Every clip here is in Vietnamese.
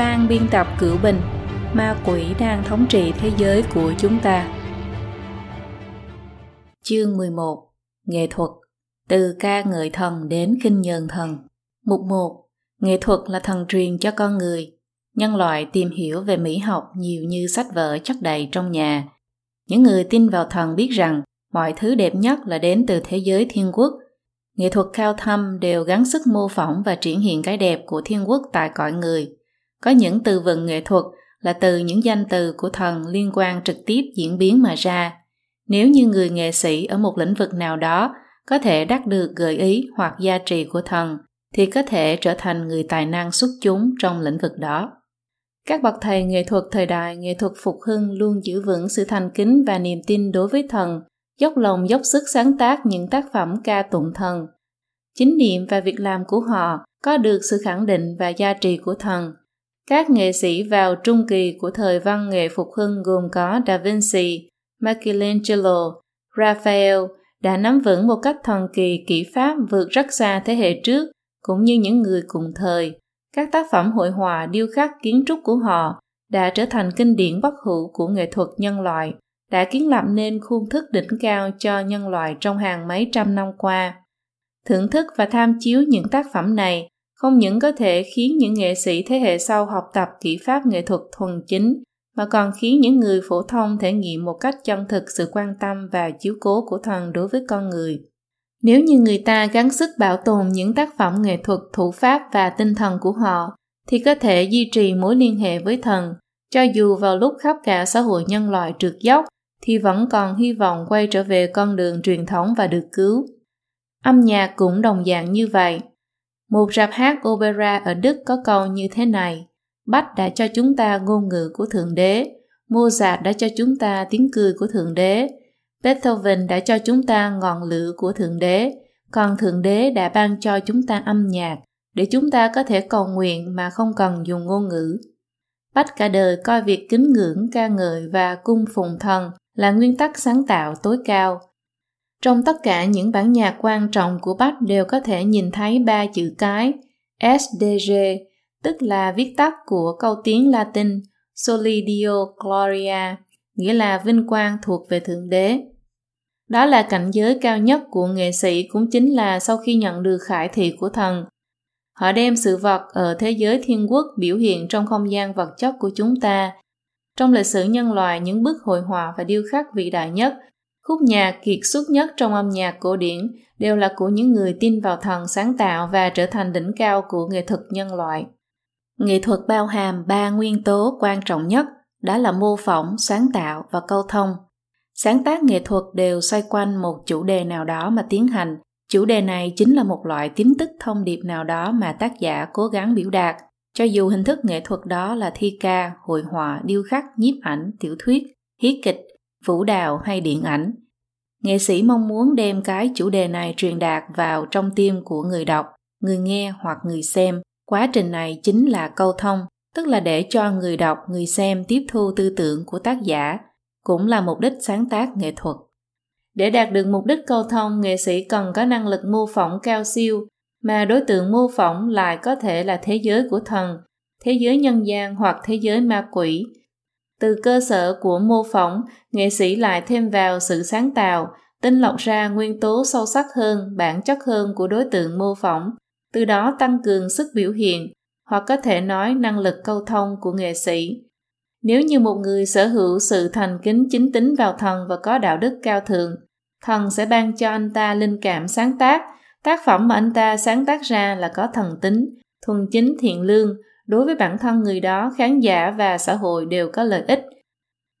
Phan biên tập Cửu Bình Ma quỷ đang thống trị thế giới của chúng ta. Chương 11 Nghệ thuật. Từ ca ngợi thần đến kinh nhờn thần. Mục 1 Nghệ thuật là thần truyền cho con người, Nhân loại tìm hiểu về mỹ học nhiều như sách vở chất đầy trong nhà. Những người tin vào thần biết rằng mọi thứ đẹp nhất là đến từ thế giới thiên quốc. Nghệ thuật cao thâm đều gắng sức mô phỏng và triển hiện cái đẹp của thiên quốc tại cõi người. Có những từ vựng nghệ thuật là từ những danh từ của thần liên quan trực tiếp diễn biến mà ra. Nếu như người nghệ sĩ ở một lĩnh vực nào đó có thể đắc được gợi ý hoặc gia trì của thần, thì có thể trở thành người tài năng xuất chúng trong lĩnh vực đó. Các bậc thầy nghệ thuật thời đại nghệ thuật phục hưng luôn giữ vững sự thành kính và niềm tin đối với thần dốc lòng dốc sức sáng tác những tác phẩm ca tụng thần. Chính niệm và việc làm của họ có được sự khẳng định và gia trì của thần. Các nghệ sĩ vào trung kỳ của thời văn nghệ phục hưng gồm có Da Vinci, Michelangelo, Raphael đã nắm vững một cách thần kỳ kỹ pháp vượt rất xa thế hệ trước, cũng như những người cùng thời. Các tác phẩm hội họa điêu khắc kiến trúc của họ đã trở thành kinh điển bất hủ của nghệ thuật nhân loại đã kiến lập nên khuôn thức đỉnh cao cho nhân loại trong hàng mấy trăm năm qua. Thưởng thức và tham chiếu những tác phẩm này không những có thể khiến những nghệ sĩ thế hệ sau học tập kỹ pháp nghệ thuật thuần chính, mà còn khiến những người phổ thông thể nghiệm một cách chân thực sự quan tâm và chiếu cố của thần đối với con người. Nếu như người ta gắng sức bảo tồn những tác phẩm nghệ thuật thủ pháp và tinh thần của họ, thì có thể duy trì mối liên hệ với thần, cho dù vào lúc khắp cả xã hội nhân loại trượt dốc thì vẫn còn hy vọng quay trở về con đường truyền thống và được cứu. Âm nhạc cũng đồng dạng như vậy. Một rạp hát opera ở Đức có câu như thế này Bach đã cho chúng ta ngôn ngữ của Thượng Đế, Mozart đã cho chúng ta tiếng cười của Thượng Đế, Beethoven đã cho chúng ta ngọn lửa của Thượng Đế, còn Thượng Đế đã ban cho chúng ta âm nhạc để chúng ta có thể cầu nguyện mà không cần dùng ngôn ngữ. Bách cả đời coi việc kính ngưỡng, ca ngợi và cung phụng thần là nguyên tắc sáng tạo tối cao. Trong tất cả những bản nhạc quan trọng của Bach đều có thể nhìn thấy ba chữ cái SDG, tức là viết tắt của câu tiếng Latin Soli Deo Gloria, nghĩa là vinh quang thuộc về Thượng Đế. Đó là cảnh giới cao nhất của nghệ sĩ cũng chính là sau khi nhận được khải thị của thần. Họ đem sự vật ở thế giới thiên quốc biểu hiện trong không gian vật chất của chúng ta trong lịch sử nhân loại, những bức hội họa và điêu khắc vĩ đại nhất, khúc nhạc kiệt xuất nhất trong âm nhạc cổ điển đều là của những người tin vào thần sáng tạo và trở thành đỉnh cao của nghệ thuật nhân loại. Nghệ thuật bao hàm ba nguyên tố quan trọng nhất, đó là mô phỏng, sáng tạo và câu thông. Sáng tác nghệ thuật đều xoay quanh một chủ đề nào đó mà tiến hành. Chủ đề này chính là một loại tín tức thông điệp nào đó mà tác giả cố gắng biểu đạt – cho dù hình thức nghệ thuật đó là thi ca, hội họa, điêu khắc, nhiếp ảnh, tiểu thuyết, hí kịch, vũ đạo hay điện ảnh. Nghệ sĩ mong muốn đem cái chủ đề này truyền đạt vào trong tim của người đọc, người nghe hoặc người xem. Quá trình này chính là câu thông, tức là để cho người đọc, người xem tiếp thu tư tưởng của tác giả, cũng là mục đích sáng tác nghệ thuật. Để đạt được mục đích câu thông, nghệ sĩ cần có năng lực mô phỏng cao siêu mà đối tượng mô phỏng lại có thể là thế giới của thần, thế giới nhân gian hoặc thế giới ma quỷ. Từ cơ sở của mô phỏng, nghệ sĩ lại thêm vào sự sáng tạo, tinh lọc ra nguyên tố sâu sắc hơn, bản chất hơn của đối tượng mô phỏng, từ đó tăng cường sức biểu hiện, hoặc có thể nói năng lực câu thông của nghệ sĩ. Nếu như một người sở hữu sự thành kính chính tính vào thần và có đạo đức cao thượng, thần sẽ ban cho anh ta linh cảm sáng tác, Tác phẩm mà anh ta sáng tác ra là có thần tính, thuần chính thiện lương, đối với bản thân người đó, khán giả và xã hội đều có lợi ích.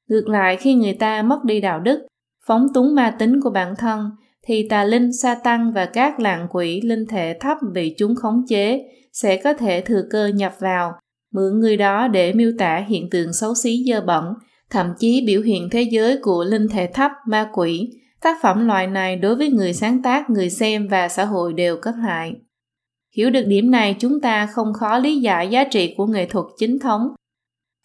Ngược lại khi người ta mất đi đạo đức, phóng túng ma tính của bản thân, thì tà linh, sa tăng và các lạng quỷ linh thể thấp bị chúng khống chế sẽ có thể thừa cơ nhập vào, mượn người đó để miêu tả hiện tượng xấu xí dơ bẩn, thậm chí biểu hiện thế giới của linh thể thấp, ma quỷ, Tác phẩm loại này đối với người sáng tác, người xem và xã hội đều có hại. Hiểu được điểm này chúng ta không khó lý giải giá trị của nghệ thuật chính thống.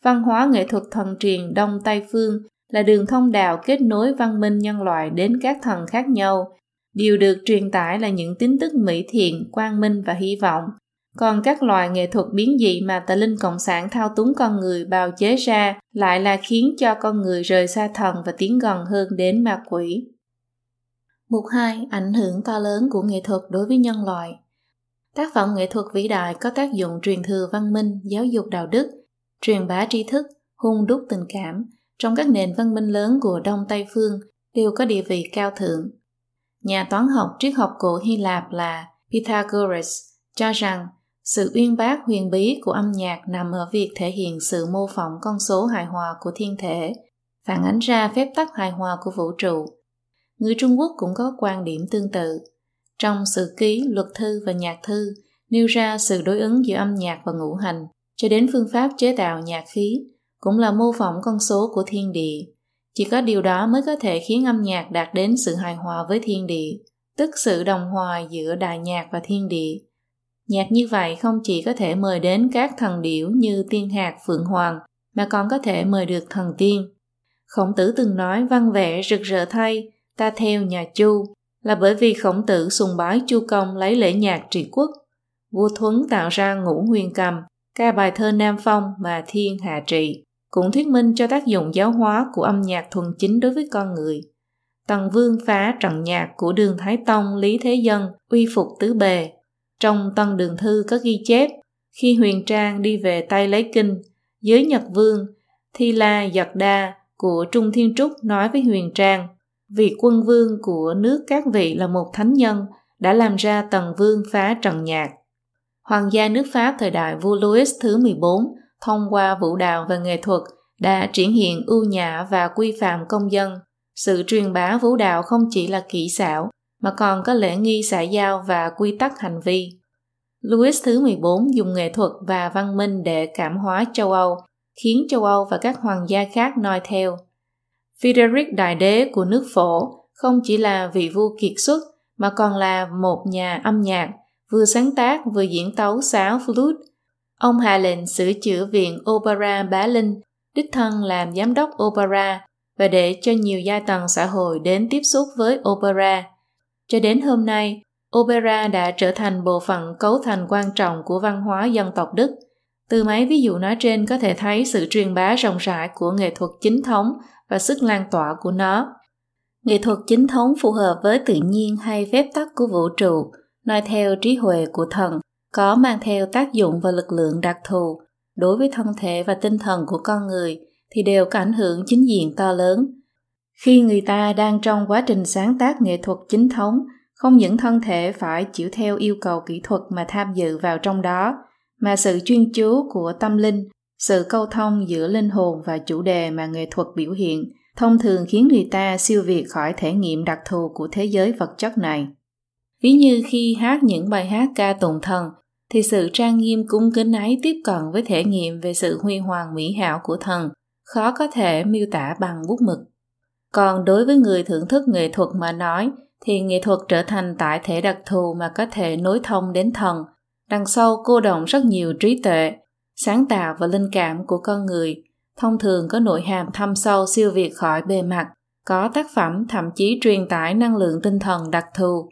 Văn hóa nghệ thuật thần truyền Đông Tây Phương là đường thông đạo kết nối văn minh nhân loại đến các thần khác nhau. Điều được truyền tải là những tín tức mỹ thiện, quang minh và hy vọng. Còn các loại nghệ thuật biến dị mà tà linh cộng sản thao túng con người bào chế ra lại là khiến cho con người rời xa thần và tiến gần hơn đến ma quỷ. Mục 2. Ảnh hưởng to lớn của nghệ thuật đối với nhân loại Tác phẩm nghệ thuật vĩ đại có tác dụng truyền thừa văn minh, giáo dục đạo đức, truyền bá tri thức, hung đúc tình cảm. Trong các nền văn minh lớn của Đông Tây Phương đều có địa vị cao thượng. Nhà toán học triết học cổ Hy Lạp là Pythagoras cho rằng sự uyên bác huyền bí của âm nhạc nằm ở việc thể hiện sự mô phỏng con số hài hòa của thiên thể, phản ánh ra phép tắc hài hòa của vũ trụ. Người Trung Quốc cũng có quan điểm tương tự. Trong sử ký, luật thư và nhạc thư nêu ra sự đối ứng giữa âm nhạc và ngũ hành, cho đến phương pháp chế tạo nhạc khí, cũng là mô phỏng con số của thiên địa. Chỉ có điều đó mới có thể khiến âm nhạc đạt đến sự hài hòa với thiên địa, tức sự đồng hòa giữa đại nhạc và thiên địa. Nhạc như vậy không chỉ có thể mời đến các thần điểu như tiên hạt phượng hoàng, mà còn có thể mời được thần tiên. Khổng tử từng nói văn vẻ rực rỡ thay, ta theo nhà Chu, là bởi vì khổng tử sùng bái Chu Công lấy lễ nhạc trị quốc. Vua Thuấn tạo ra ngũ huyền cầm, ca bài thơ Nam Phong mà thiên hạ trị, cũng thuyết minh cho tác dụng giáo hóa của âm nhạc thuần chính đối với con người. Tần Vương phá trận nhạc của đường Thái Tông Lý Thế Dân uy phục tứ bề. Trong Tân Đường Thư có ghi chép, khi Huyền Trang đi về tay lấy kinh, dưới Nhật Vương, Thi La Giật Đa của Trung Thiên Trúc nói với Huyền Trang, vị quân vương của nước các vị là một thánh nhân đã làm ra tần vương phá trần nhạc. Hoàng gia nước Pháp thời đại vua Louis thứ 14 thông qua vũ đạo và nghệ thuật đã triển hiện ưu nhã và quy phạm công dân. Sự truyền bá vũ đạo không chỉ là kỹ xảo, mà còn có lễ nghi xã giao và quy tắc hành vi. Louis thứ 14 dùng nghệ thuật và văn minh để cảm hóa châu Âu, khiến châu Âu và các hoàng gia khác noi theo. Frederick Đại Đế của nước phổ không chỉ là vị vua kiệt xuất mà còn là một nhà âm nhạc, vừa sáng tác vừa diễn tấu sáo flute. Ông hạ lệnh sửa chữa viện Opera Bá Linh, đích thân làm giám đốc opera và để cho nhiều giai tầng xã hội đến tiếp xúc với opera. Cho đến hôm nay, opera đã trở thành bộ phận cấu thành quan trọng của văn hóa dân tộc Đức. Từ mấy ví dụ nói trên có thể thấy sự truyền bá rộng rãi của nghệ thuật chính thống và sức lan tỏa của nó. Nghệ thuật chính thống phù hợp với tự nhiên hay phép tắc của vũ trụ, nói theo trí huệ của thần, có mang theo tác dụng và lực lượng đặc thù đối với thân thể và tinh thần của con người thì đều có ảnh hưởng chính diện to lớn. Khi người ta đang trong quá trình sáng tác nghệ thuật chính thống, không những thân thể phải chịu theo yêu cầu kỹ thuật mà tham dự vào trong đó, mà sự chuyên chú của tâm linh sự câu thông giữa linh hồn và chủ đề mà nghệ thuật biểu hiện thông thường khiến người ta siêu việt khỏi thể nghiệm đặc thù của thế giới vật chất này. Ví như khi hát những bài hát ca tụng thần, thì sự trang nghiêm cung kính ấy tiếp cận với thể nghiệm về sự huy hoàng mỹ hảo của thần, khó có thể miêu tả bằng bút mực. Còn đối với người thưởng thức nghệ thuật mà nói, thì nghệ thuật trở thành tại thể đặc thù mà có thể nối thông đến thần. Đằng sau cô động rất nhiều trí tuệ, sáng tạo và linh cảm của con người, thông thường có nội hàm thâm sâu siêu việt khỏi bề mặt, có tác phẩm thậm chí truyền tải năng lượng tinh thần đặc thù.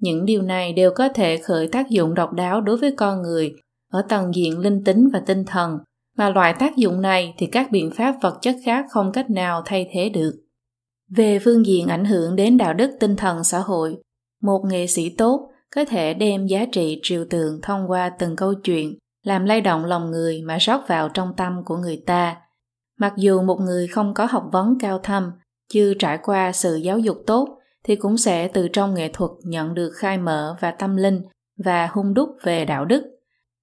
Những điều này đều có thể khởi tác dụng độc đáo đối với con người ở tầng diện linh tính và tinh thần, mà loại tác dụng này thì các biện pháp vật chất khác không cách nào thay thế được. Về phương diện ảnh hưởng đến đạo đức tinh thần xã hội, một nghệ sĩ tốt có thể đem giá trị triều tượng thông qua từng câu chuyện làm lay động lòng người mà rót vào trong tâm của người ta. Mặc dù một người không có học vấn cao thâm, chưa trải qua sự giáo dục tốt, thì cũng sẽ từ trong nghệ thuật nhận được khai mở và tâm linh và hung đúc về đạo đức.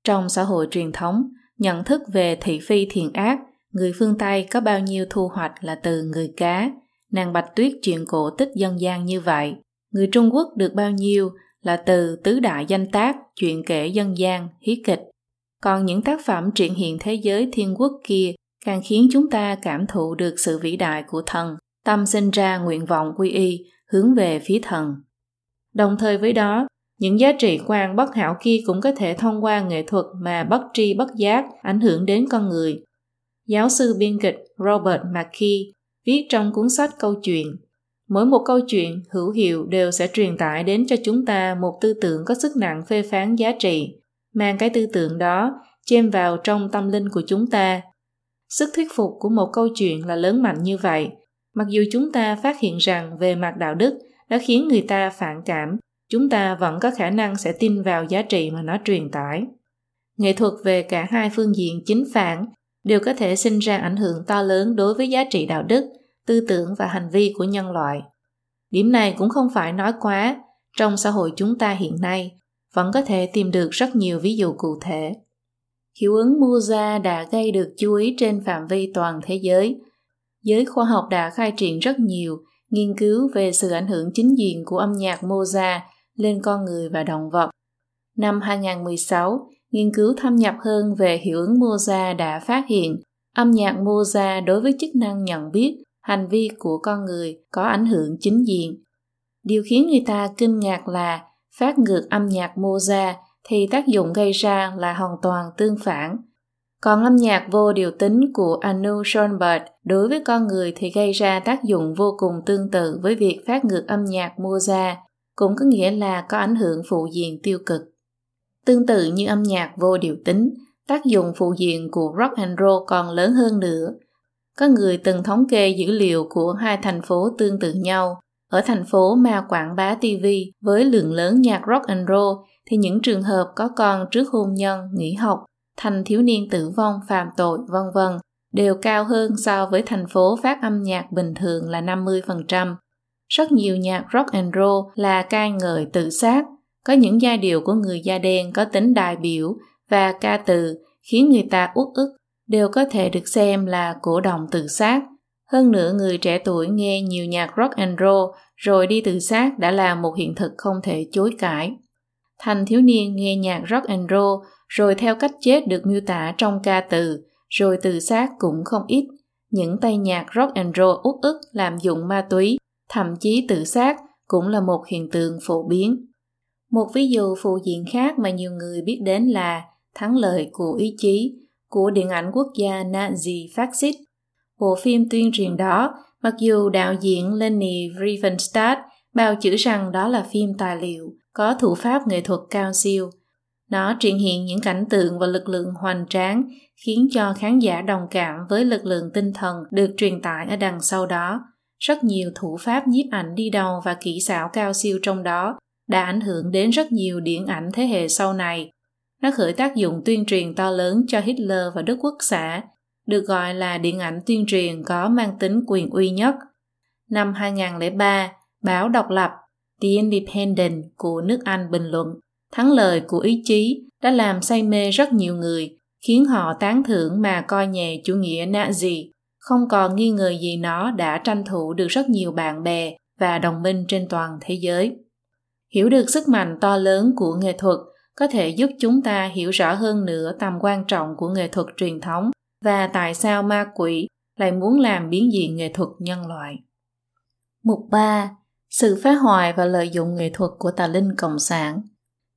Trong xã hội truyền thống, nhận thức về thị phi thiện ác, người phương Tây có bao nhiêu thu hoạch là từ người cá, nàng bạch tuyết chuyện cổ tích dân gian như vậy. Người Trung Quốc được bao nhiêu là từ tứ đại danh tác, chuyện kể dân gian, hí kịch, còn những tác phẩm triển hiện thế giới thiên quốc kia càng khiến chúng ta cảm thụ được sự vĩ đại của thần, tâm sinh ra nguyện vọng quy y, hướng về phía thần. Đồng thời với đó, những giá trị quan bất hảo kia cũng có thể thông qua nghệ thuật mà bất tri bất giác ảnh hưởng đến con người. Giáo sư biên kịch Robert McKee viết trong cuốn sách câu chuyện Mỗi một câu chuyện hữu hiệu đều sẽ truyền tải đến cho chúng ta một tư tưởng có sức nặng phê phán giá trị mang cái tư tưởng đó chêm vào trong tâm linh của chúng ta. Sức thuyết phục của một câu chuyện là lớn mạnh như vậy, mặc dù chúng ta phát hiện rằng về mặt đạo đức đã khiến người ta phản cảm, chúng ta vẫn có khả năng sẽ tin vào giá trị mà nó truyền tải. Nghệ thuật về cả hai phương diện chính phản đều có thể sinh ra ảnh hưởng to lớn đối với giá trị đạo đức, tư tưởng và hành vi của nhân loại. Điểm này cũng không phải nói quá, trong xã hội chúng ta hiện nay vẫn có thể tìm được rất nhiều ví dụ cụ thể. Hiệu ứng Mozart đã gây được chú ý trên phạm vi toàn thế giới. Giới khoa học đã khai triển rất nhiều nghiên cứu về sự ảnh hưởng chính diện của âm nhạc Mozart lên con người và động vật. Năm 2016, nghiên cứu thâm nhập hơn về hiệu ứng Mozart đã phát hiện âm nhạc Mozart đối với chức năng nhận biết hành vi của con người có ảnh hưởng chính diện. Điều khiến người ta kinh ngạc là phát ngược âm nhạc Mozart thì tác dụng gây ra là hoàn toàn tương phản. Còn âm nhạc vô điều tính của Anu Schoenberg đối với con người thì gây ra tác dụng vô cùng tương tự với việc phát ngược âm nhạc Mozart, cũng có nghĩa là có ảnh hưởng phụ diện tiêu cực. Tương tự như âm nhạc vô điều tính, tác dụng phụ diện của rock and roll còn lớn hơn nữa. Có người từng thống kê dữ liệu của hai thành phố tương tự nhau. Ở thành phố mà quảng bá TV với lượng lớn nhạc rock and roll thì những trường hợp có con trước hôn nhân, nghỉ học, thành thiếu niên tử vong, phạm tội, vân vân đều cao hơn so với thành phố phát âm nhạc bình thường là 50%. Rất nhiều nhạc rock and roll là ca ngợi tự sát, có những giai điệu của người da đen có tính đại biểu và ca từ khiến người ta uất ức đều có thể được xem là cổ động tự sát. Hơn nữa người trẻ tuổi nghe nhiều nhạc rock and roll rồi đi tự sát đã là một hiện thực không thể chối cãi. Thành thiếu niên nghe nhạc rock and roll rồi theo cách chết được miêu tả trong ca từ, rồi tự sát cũng không ít. Những tay nhạc rock and roll út ức làm dụng ma túy, thậm chí tự sát cũng là một hiện tượng phổ biến. Một ví dụ phụ diện khác mà nhiều người biết đến là thắng lợi của ý chí của điện ảnh quốc gia Nazi phát xít. Bộ phim tuyên truyền đó, mặc dù đạo diễn Lenny Riefenstahl bao chữ rằng đó là phim tài liệu, có thủ pháp nghệ thuật cao siêu. Nó triển hiện những cảnh tượng và lực lượng hoành tráng, khiến cho khán giả đồng cảm với lực lượng tinh thần được truyền tải ở đằng sau đó. Rất nhiều thủ pháp nhiếp ảnh đi đầu và kỹ xảo cao siêu trong đó đã ảnh hưởng đến rất nhiều điện ảnh thế hệ sau này. Nó khởi tác dụng tuyên truyền to lớn cho Hitler và Đức Quốc xã, được gọi là điện ảnh tuyên truyền có mang tính quyền uy nhất. Năm 2003, báo độc lập The Independent của nước Anh bình luận, thắng lợi của ý chí đã làm say mê rất nhiều người, khiến họ tán thưởng mà coi nhẹ chủ nghĩa Nazi. Không còn nghi ngờ gì nó đã tranh thủ được rất nhiều bạn bè và đồng minh trên toàn thế giới. Hiểu được sức mạnh to lớn của nghệ thuật có thể giúp chúng ta hiểu rõ hơn nữa tầm quan trọng của nghệ thuật truyền thống và tại sao ma quỷ lại muốn làm biến diện nghệ thuật nhân loại. Mục 3 sự phá hoại và lợi dụng nghệ thuật của tà linh cộng sản.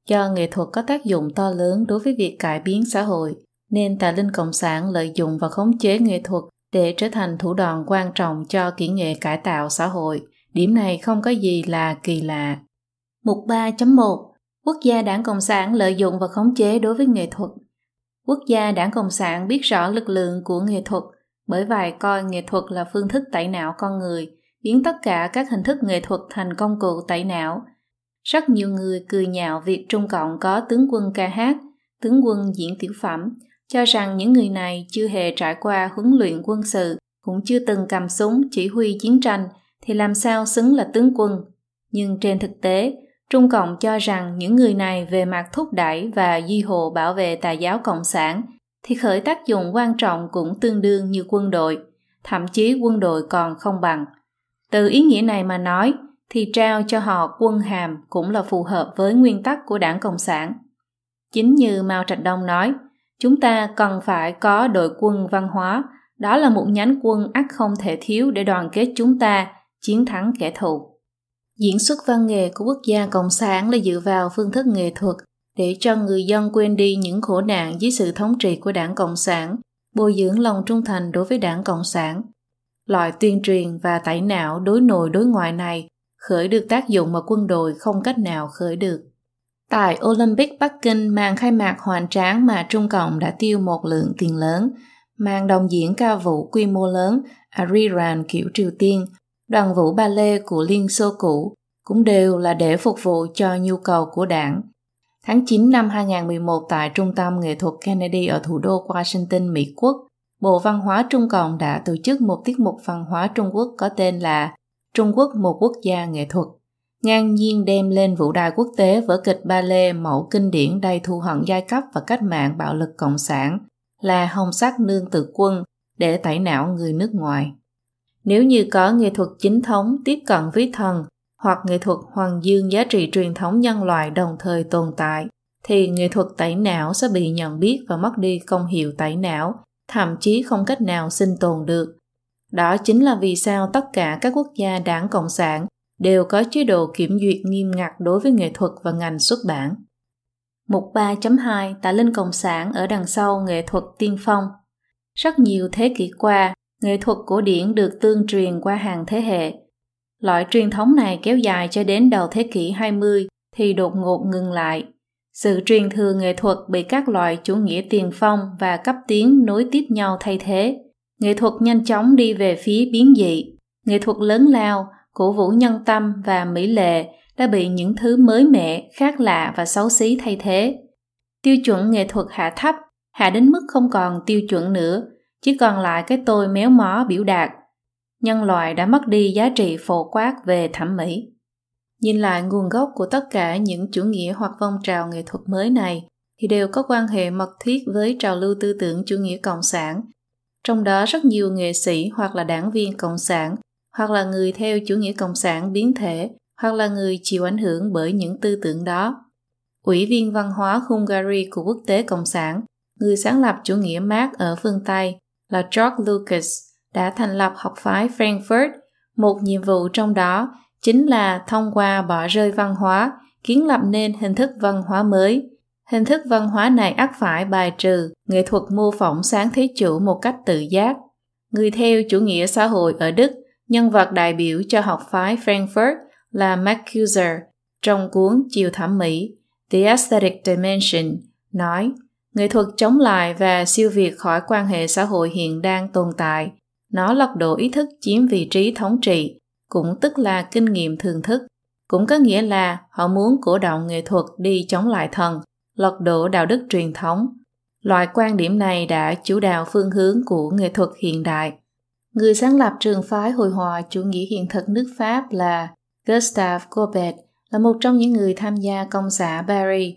Do nghệ thuật có tác dụng to lớn đối với việc cải biến xã hội, nên tà linh cộng sản lợi dụng và khống chế nghệ thuật để trở thành thủ đoạn quan trọng cho kỹ nghệ cải tạo xã hội. Điểm này không có gì là kỳ lạ. Mục 3.1 quốc gia đảng cộng sản lợi dụng và khống chế đối với nghệ thuật quốc gia đảng cộng sản biết rõ lực lượng của nghệ thuật bởi vậy coi nghệ thuật là phương thức tẩy não con người biến tất cả các hình thức nghệ thuật thành công cụ tẩy não. Rất nhiều người cười nhạo việc Trung Cộng có tướng quân ca hát, tướng quân diễn tiểu phẩm, cho rằng những người này chưa hề trải qua huấn luyện quân sự, cũng chưa từng cầm súng chỉ huy chiến tranh, thì làm sao xứng là tướng quân. Nhưng trên thực tế, Trung Cộng cho rằng những người này về mặt thúc đẩy và duy hộ bảo vệ tà giáo Cộng sản thì khởi tác dụng quan trọng cũng tương đương như quân đội, thậm chí quân đội còn không bằng. Từ ý nghĩa này mà nói, thì trao cho họ quân hàm cũng là phù hợp với nguyên tắc của đảng Cộng sản. Chính như Mao Trạch Đông nói, chúng ta cần phải có đội quân văn hóa, đó là một nhánh quân ắt không thể thiếu để đoàn kết chúng ta, chiến thắng kẻ thù. Diễn xuất văn nghệ của quốc gia Cộng sản là dựa vào phương thức nghệ thuật để cho người dân quên đi những khổ nạn dưới sự thống trị của đảng Cộng sản, bồi dưỡng lòng trung thành đối với đảng Cộng sản Loại tuyên truyền và tẩy não đối nội đối ngoại này khởi được tác dụng mà quân đội không cách nào khởi được. Tại Olympic Bắc Kinh màn khai mạc hoành tráng mà Trung Cộng đã tiêu một lượng tiền lớn, màn đồng diễn ca vũ quy mô lớn Ariran kiểu Triều Tiên, đoàn vũ ba lê của Liên Xô cũ cũng đều là để phục vụ cho nhu cầu của đảng. Tháng 9 năm 2011 tại Trung tâm Nghệ thuật Kennedy ở thủ đô Washington, Mỹ Quốc, Bộ Văn hóa Trung Cộng đã tổ chức một tiết mục văn hóa Trung Quốc có tên là Trung Quốc một quốc gia nghệ thuật ngang nhiên đem lên vũ đài quốc tế vở kịch ba lê mẫu kinh điển đầy thù hận giai cấp và cách mạng bạo lực cộng sản là hồng sắc nương tự quân để tẩy não người nước ngoài. Nếu như có nghệ thuật chính thống tiếp cận với thần hoặc nghệ thuật hoàng dương giá trị truyền thống nhân loại đồng thời tồn tại, thì nghệ thuật tẩy não sẽ bị nhận biết và mất đi công hiệu tẩy não, thậm chí không cách nào sinh tồn được. Đó chính là vì sao tất cả các quốc gia đảng Cộng sản đều có chế độ kiểm duyệt nghiêm ngặt đối với nghệ thuật và ngành xuất bản. Mục 3.2 tả Linh Cộng sản ở đằng sau nghệ thuật tiên phong. Rất nhiều thế kỷ qua, nghệ thuật cổ điển được tương truyền qua hàng thế hệ. Loại truyền thống này kéo dài cho đến đầu thế kỷ 20 thì đột ngột ngừng lại. Sự truyền thừa nghệ thuật bị các loại chủ nghĩa tiền phong và cấp tiến nối tiếp nhau thay thế. Nghệ thuật nhanh chóng đi về phía biến dị. Nghệ thuật lớn lao, cổ vũ nhân tâm và mỹ lệ đã bị những thứ mới mẻ, khác lạ và xấu xí thay thế. Tiêu chuẩn nghệ thuật hạ thấp, hạ đến mức không còn tiêu chuẩn nữa, chỉ còn lại cái tôi méo mó biểu đạt. Nhân loại đã mất đi giá trị phổ quát về thẩm mỹ. Nhìn lại nguồn gốc của tất cả những chủ nghĩa hoặc phong trào nghệ thuật mới này thì đều có quan hệ mật thiết với trào lưu tư tưởng chủ nghĩa cộng sản. Trong đó rất nhiều nghệ sĩ hoặc là đảng viên cộng sản hoặc là người theo chủ nghĩa cộng sản biến thể, hoặc là người chịu ảnh hưởng bởi những tư tưởng đó. Ủy viên văn hóa Hungary của Quốc tế Cộng sản, người sáng lập chủ nghĩa Marx ở phương Tây là George Lucas đã thành lập học phái Frankfurt. Một nhiệm vụ trong đó chính là thông qua bỏ rơi văn hóa, kiến lập nên hình thức văn hóa mới. Hình thức văn hóa này ắt phải bài trừ nghệ thuật mô phỏng sáng thế chủ một cách tự giác. Người theo chủ nghĩa xã hội ở Đức Nhân vật đại biểu cho học phái Frankfurt là Marcuse trong cuốn Chiều thẩm mỹ The Aesthetic Dimension nói nghệ thuật chống lại và siêu việt khỏi quan hệ xã hội hiện đang tồn tại. Nó lật đổ ý thức chiếm vị trí thống trị, cũng tức là kinh nghiệm thường thức. Cũng có nghĩa là họ muốn cổ động nghệ thuật đi chống lại thần, lật đổ đạo đức truyền thống. Loại quan điểm này đã chủ đạo phương hướng của nghệ thuật hiện đại. Người sáng lập trường phái hồi hòa chủ nghĩa hiện thực nước Pháp là Gustave Courbet là một trong những người tham gia công xã Paris.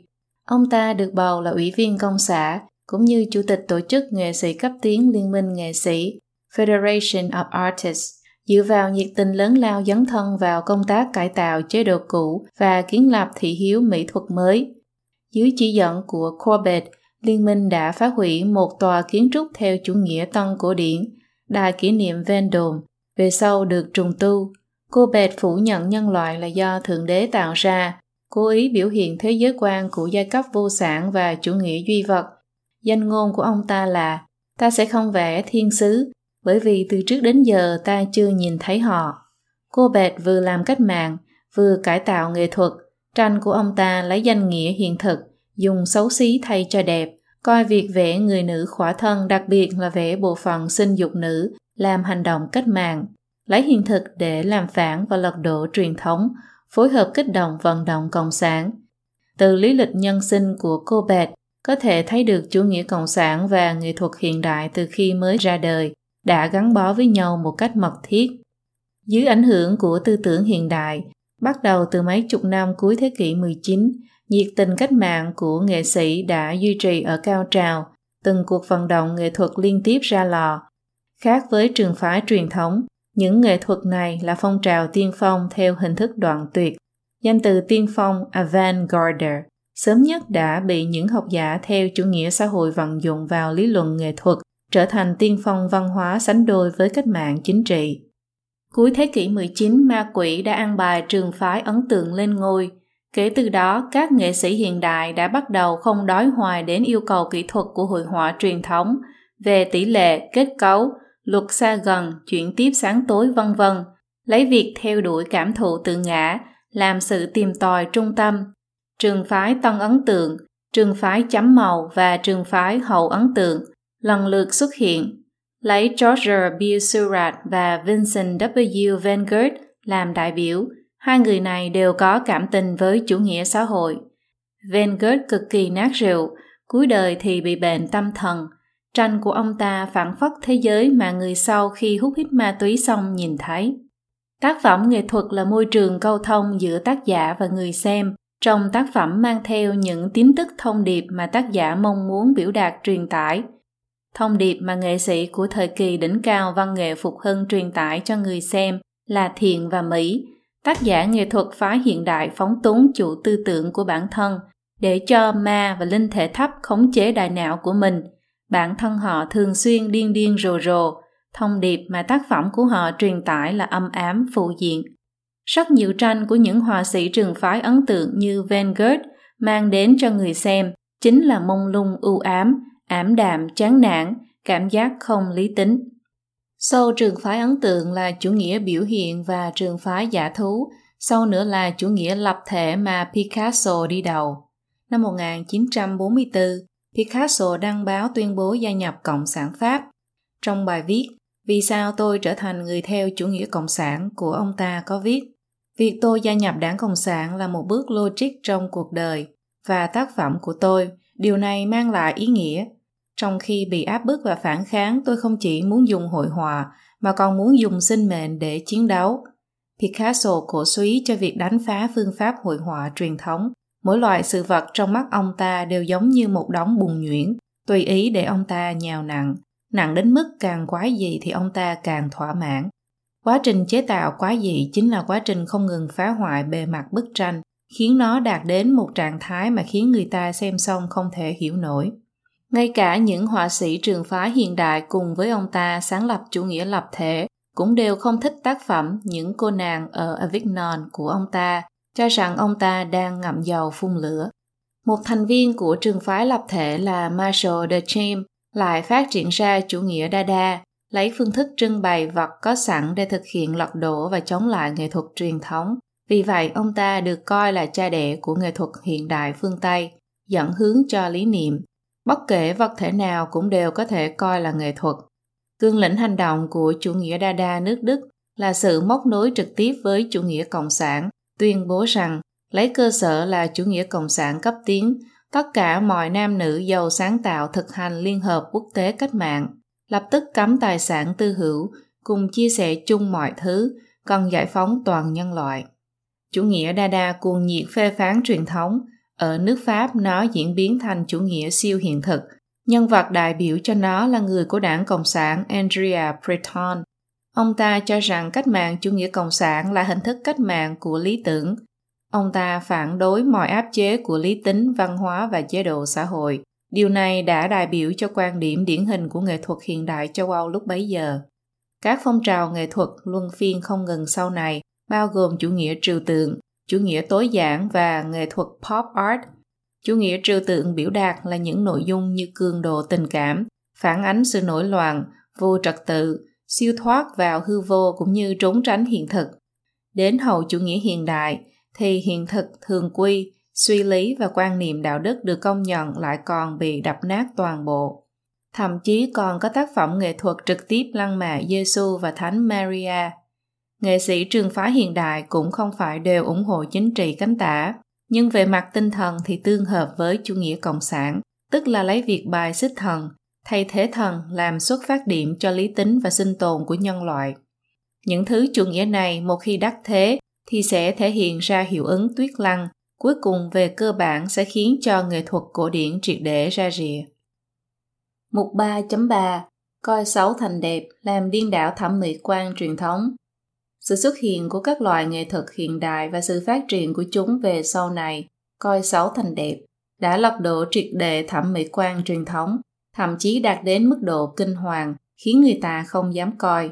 Ông ta được bầu là ủy viên công xã cũng như chủ tịch tổ chức nghệ sĩ cấp tiến Liên minh nghệ sĩ Federation of Artists dựa vào nhiệt tình lớn lao dấn thân vào công tác cải tạo chế độ cũ và kiến lập thị hiếu mỹ thuật mới. Dưới chỉ dẫn của Corbett, Liên minh đã phá hủy một tòa kiến trúc theo chủ nghĩa tân cổ điển đài kỷ niệm Vendôme, về sau được trùng tu. Corbett phủ nhận nhân loại là do Thượng Đế tạo ra, cố ý biểu hiện thế giới quan của giai cấp vô sản và chủ nghĩa duy vật. Danh ngôn của ông ta là ta sẽ không vẽ thiên sứ, bởi vì từ trước đến giờ ta chưa nhìn thấy họ. Cô Bệt vừa làm cách mạng, vừa cải tạo nghệ thuật. Tranh của ông ta lấy danh nghĩa hiện thực, dùng xấu xí thay cho đẹp, coi việc vẽ người nữ khỏa thân đặc biệt là vẽ bộ phận sinh dục nữ làm hành động cách mạng, lấy hiện thực để làm phản và lật đổ truyền thống, phối hợp kích động vận động cộng sản. Từ lý lịch nhân sinh của cô bẹt có thể thấy được chủ nghĩa cộng sản và nghệ thuật hiện đại từ khi mới ra đời đã gắn bó với nhau một cách mật thiết. Dưới ảnh hưởng của tư tưởng hiện đại, bắt đầu từ mấy chục năm cuối thế kỷ 19, nhiệt tình cách mạng của nghệ sĩ đã duy trì ở cao trào, từng cuộc vận động nghệ thuật liên tiếp ra lò. Khác với trường phái truyền thống, những nghệ thuật này là phong trào tiên phong theo hình thức đoạn tuyệt. Danh từ tiên phong avant-garde sớm nhất đã bị những học giả theo chủ nghĩa xã hội vận dụng vào lý luận nghệ thuật, trở thành tiên phong văn hóa sánh đôi với cách mạng chính trị. Cuối thế kỷ 19, ma quỷ đã ăn bài trường phái ấn tượng lên ngôi, Kể từ đó, các nghệ sĩ hiện đại đã bắt đầu không đói hoài đến yêu cầu kỹ thuật của hội họa truyền thống về tỷ lệ, kết cấu, luật xa gần, chuyển tiếp sáng tối vân vân, lấy việc theo đuổi cảm thụ tự ngã làm sự tìm tòi trung tâm. trường phái Tân Ấn Tượng, trường phái Chấm Màu và trường phái Hậu Ấn Tượng lần lượt xuất hiện, lấy George B. Surratt và Vincent W. Vanguard làm đại biểu. Hai người này đều có cảm tình với chủ nghĩa xã hội. Vanguard cực kỳ nát rượu, cuối đời thì bị bệnh tâm thần. Tranh của ông ta phản phất thế giới mà người sau khi hút hít ma túy xong nhìn thấy. Tác phẩm nghệ thuật là môi trường câu thông giữa tác giả và người xem. Trong tác phẩm mang theo những tín tức thông điệp mà tác giả mong muốn biểu đạt truyền tải. Thông điệp mà nghệ sĩ của thời kỳ đỉnh cao văn nghệ phục hưng truyền tải cho người xem là thiện và mỹ. Tác giả nghệ thuật phá hiện đại phóng túng chủ tư tưởng của bản thân để cho ma và linh thể thấp khống chế đại não của mình. Bản thân họ thường xuyên điên điên rồ rồ, thông điệp mà tác phẩm của họ truyền tải là âm ám phụ diện. Rất nhiều tranh của những họa sĩ trường phái ấn tượng như Van Gogh mang đến cho người xem chính là mông lung u ám, ảm đạm, chán nản, cảm giác không lý tính. Sau trường phái ấn tượng là chủ nghĩa biểu hiện và trường phái giả thú, sau nữa là chủ nghĩa lập thể mà Picasso đi đầu. Năm 1944, Picasso đăng báo tuyên bố gia nhập Cộng sản Pháp. Trong bài viết Vì sao tôi trở thành người theo chủ nghĩa cộng sản của ông ta có viết Việc tôi gia nhập đảng Cộng sản là một bước logic trong cuộc đời và tác phẩm của tôi, điều này mang lại ý nghĩa. Trong khi bị áp bức và phản kháng, tôi không chỉ muốn dùng hội họa mà còn muốn dùng sinh mệnh để chiến đấu. Picasso cổ suý cho việc đánh phá phương pháp hội họa truyền thống Mỗi loại sự vật trong mắt ông ta đều giống như một đống bùn nhuyễn, tùy ý để ông ta nhào nặng. Nặng đến mức càng quái dị thì ông ta càng thỏa mãn. Quá trình chế tạo quái dị chính là quá trình không ngừng phá hoại bề mặt bức tranh, khiến nó đạt đến một trạng thái mà khiến người ta xem xong không thể hiểu nổi. Ngay cả những họa sĩ trường phái hiện đại cùng với ông ta sáng lập chủ nghĩa lập thể cũng đều không thích tác phẩm Những cô nàng ở Avignon của ông ta cho rằng ông ta đang ngậm dầu phun lửa. Một thành viên của trường phái lập thể là Marshall de Champ lại phát triển ra chủ nghĩa đa đa lấy phương thức trưng bày vật có sẵn để thực hiện lật đổ và chống lại nghệ thuật truyền thống. Vì vậy, ông ta được coi là cha đẻ của nghệ thuật hiện đại phương Tây, dẫn hướng cho lý niệm. Bất kể vật thể nào cũng đều có thể coi là nghệ thuật. Cương lĩnh hành động của chủ nghĩa đa đa nước Đức là sự móc nối trực tiếp với chủ nghĩa cộng sản tuyên bố rằng lấy cơ sở là chủ nghĩa cộng sản cấp tiến, tất cả mọi nam nữ giàu sáng tạo thực hành liên hợp quốc tế cách mạng, lập tức cấm tài sản tư hữu, cùng chia sẻ chung mọi thứ, cần giải phóng toàn nhân loại. Chủ nghĩa Dada cuồng nhiệt phê phán truyền thống, ở nước Pháp nó diễn biến thành chủ nghĩa siêu hiện thực. Nhân vật đại biểu cho nó là người của đảng Cộng sản Andrea Breton, Ông ta cho rằng cách mạng chủ nghĩa cộng sản là hình thức cách mạng của lý tưởng. Ông ta phản đối mọi áp chế của lý tính, văn hóa và chế độ xã hội. Điều này đã đại biểu cho quan điểm điển hình của nghệ thuật hiện đại châu Âu lúc bấy giờ. Các phong trào nghệ thuật luân phiên không ngừng sau này, bao gồm chủ nghĩa trừu tượng, chủ nghĩa tối giản và nghệ thuật pop art. Chủ nghĩa trừu tượng biểu đạt là những nội dung như cường độ tình cảm, phản ánh sự nổi loạn, vô trật tự, siêu thoát vào hư vô cũng như trốn tránh hiện thực. Đến hậu chủ nghĩa hiện đại thì hiện thực thường quy, suy lý và quan niệm đạo đức được công nhận lại còn bị đập nát toàn bộ. Thậm chí còn có tác phẩm nghệ thuật trực tiếp lăng mạ Giêsu và Thánh Maria. Nghệ sĩ trường phái hiện đại cũng không phải đều ủng hộ chính trị cánh tả, nhưng về mặt tinh thần thì tương hợp với chủ nghĩa cộng sản, tức là lấy việc bài xích thần thay thế thần làm xuất phát điểm cho lý tính và sinh tồn của nhân loại. Những thứ chủ nghĩa này một khi đắc thế thì sẽ thể hiện ra hiệu ứng tuyết lăng, cuối cùng về cơ bản sẽ khiến cho nghệ thuật cổ điển triệt để ra rìa. Mục 3.3 Coi xấu thành đẹp làm điên đảo thẩm mỹ quan truyền thống Sự xuất hiện của các loại nghệ thuật hiện đại và sự phát triển của chúng về sau này, coi xấu thành đẹp, đã lật đổ triệt đề thẩm mỹ quan truyền thống thậm chí đạt đến mức độ kinh hoàng, khiến người ta không dám coi.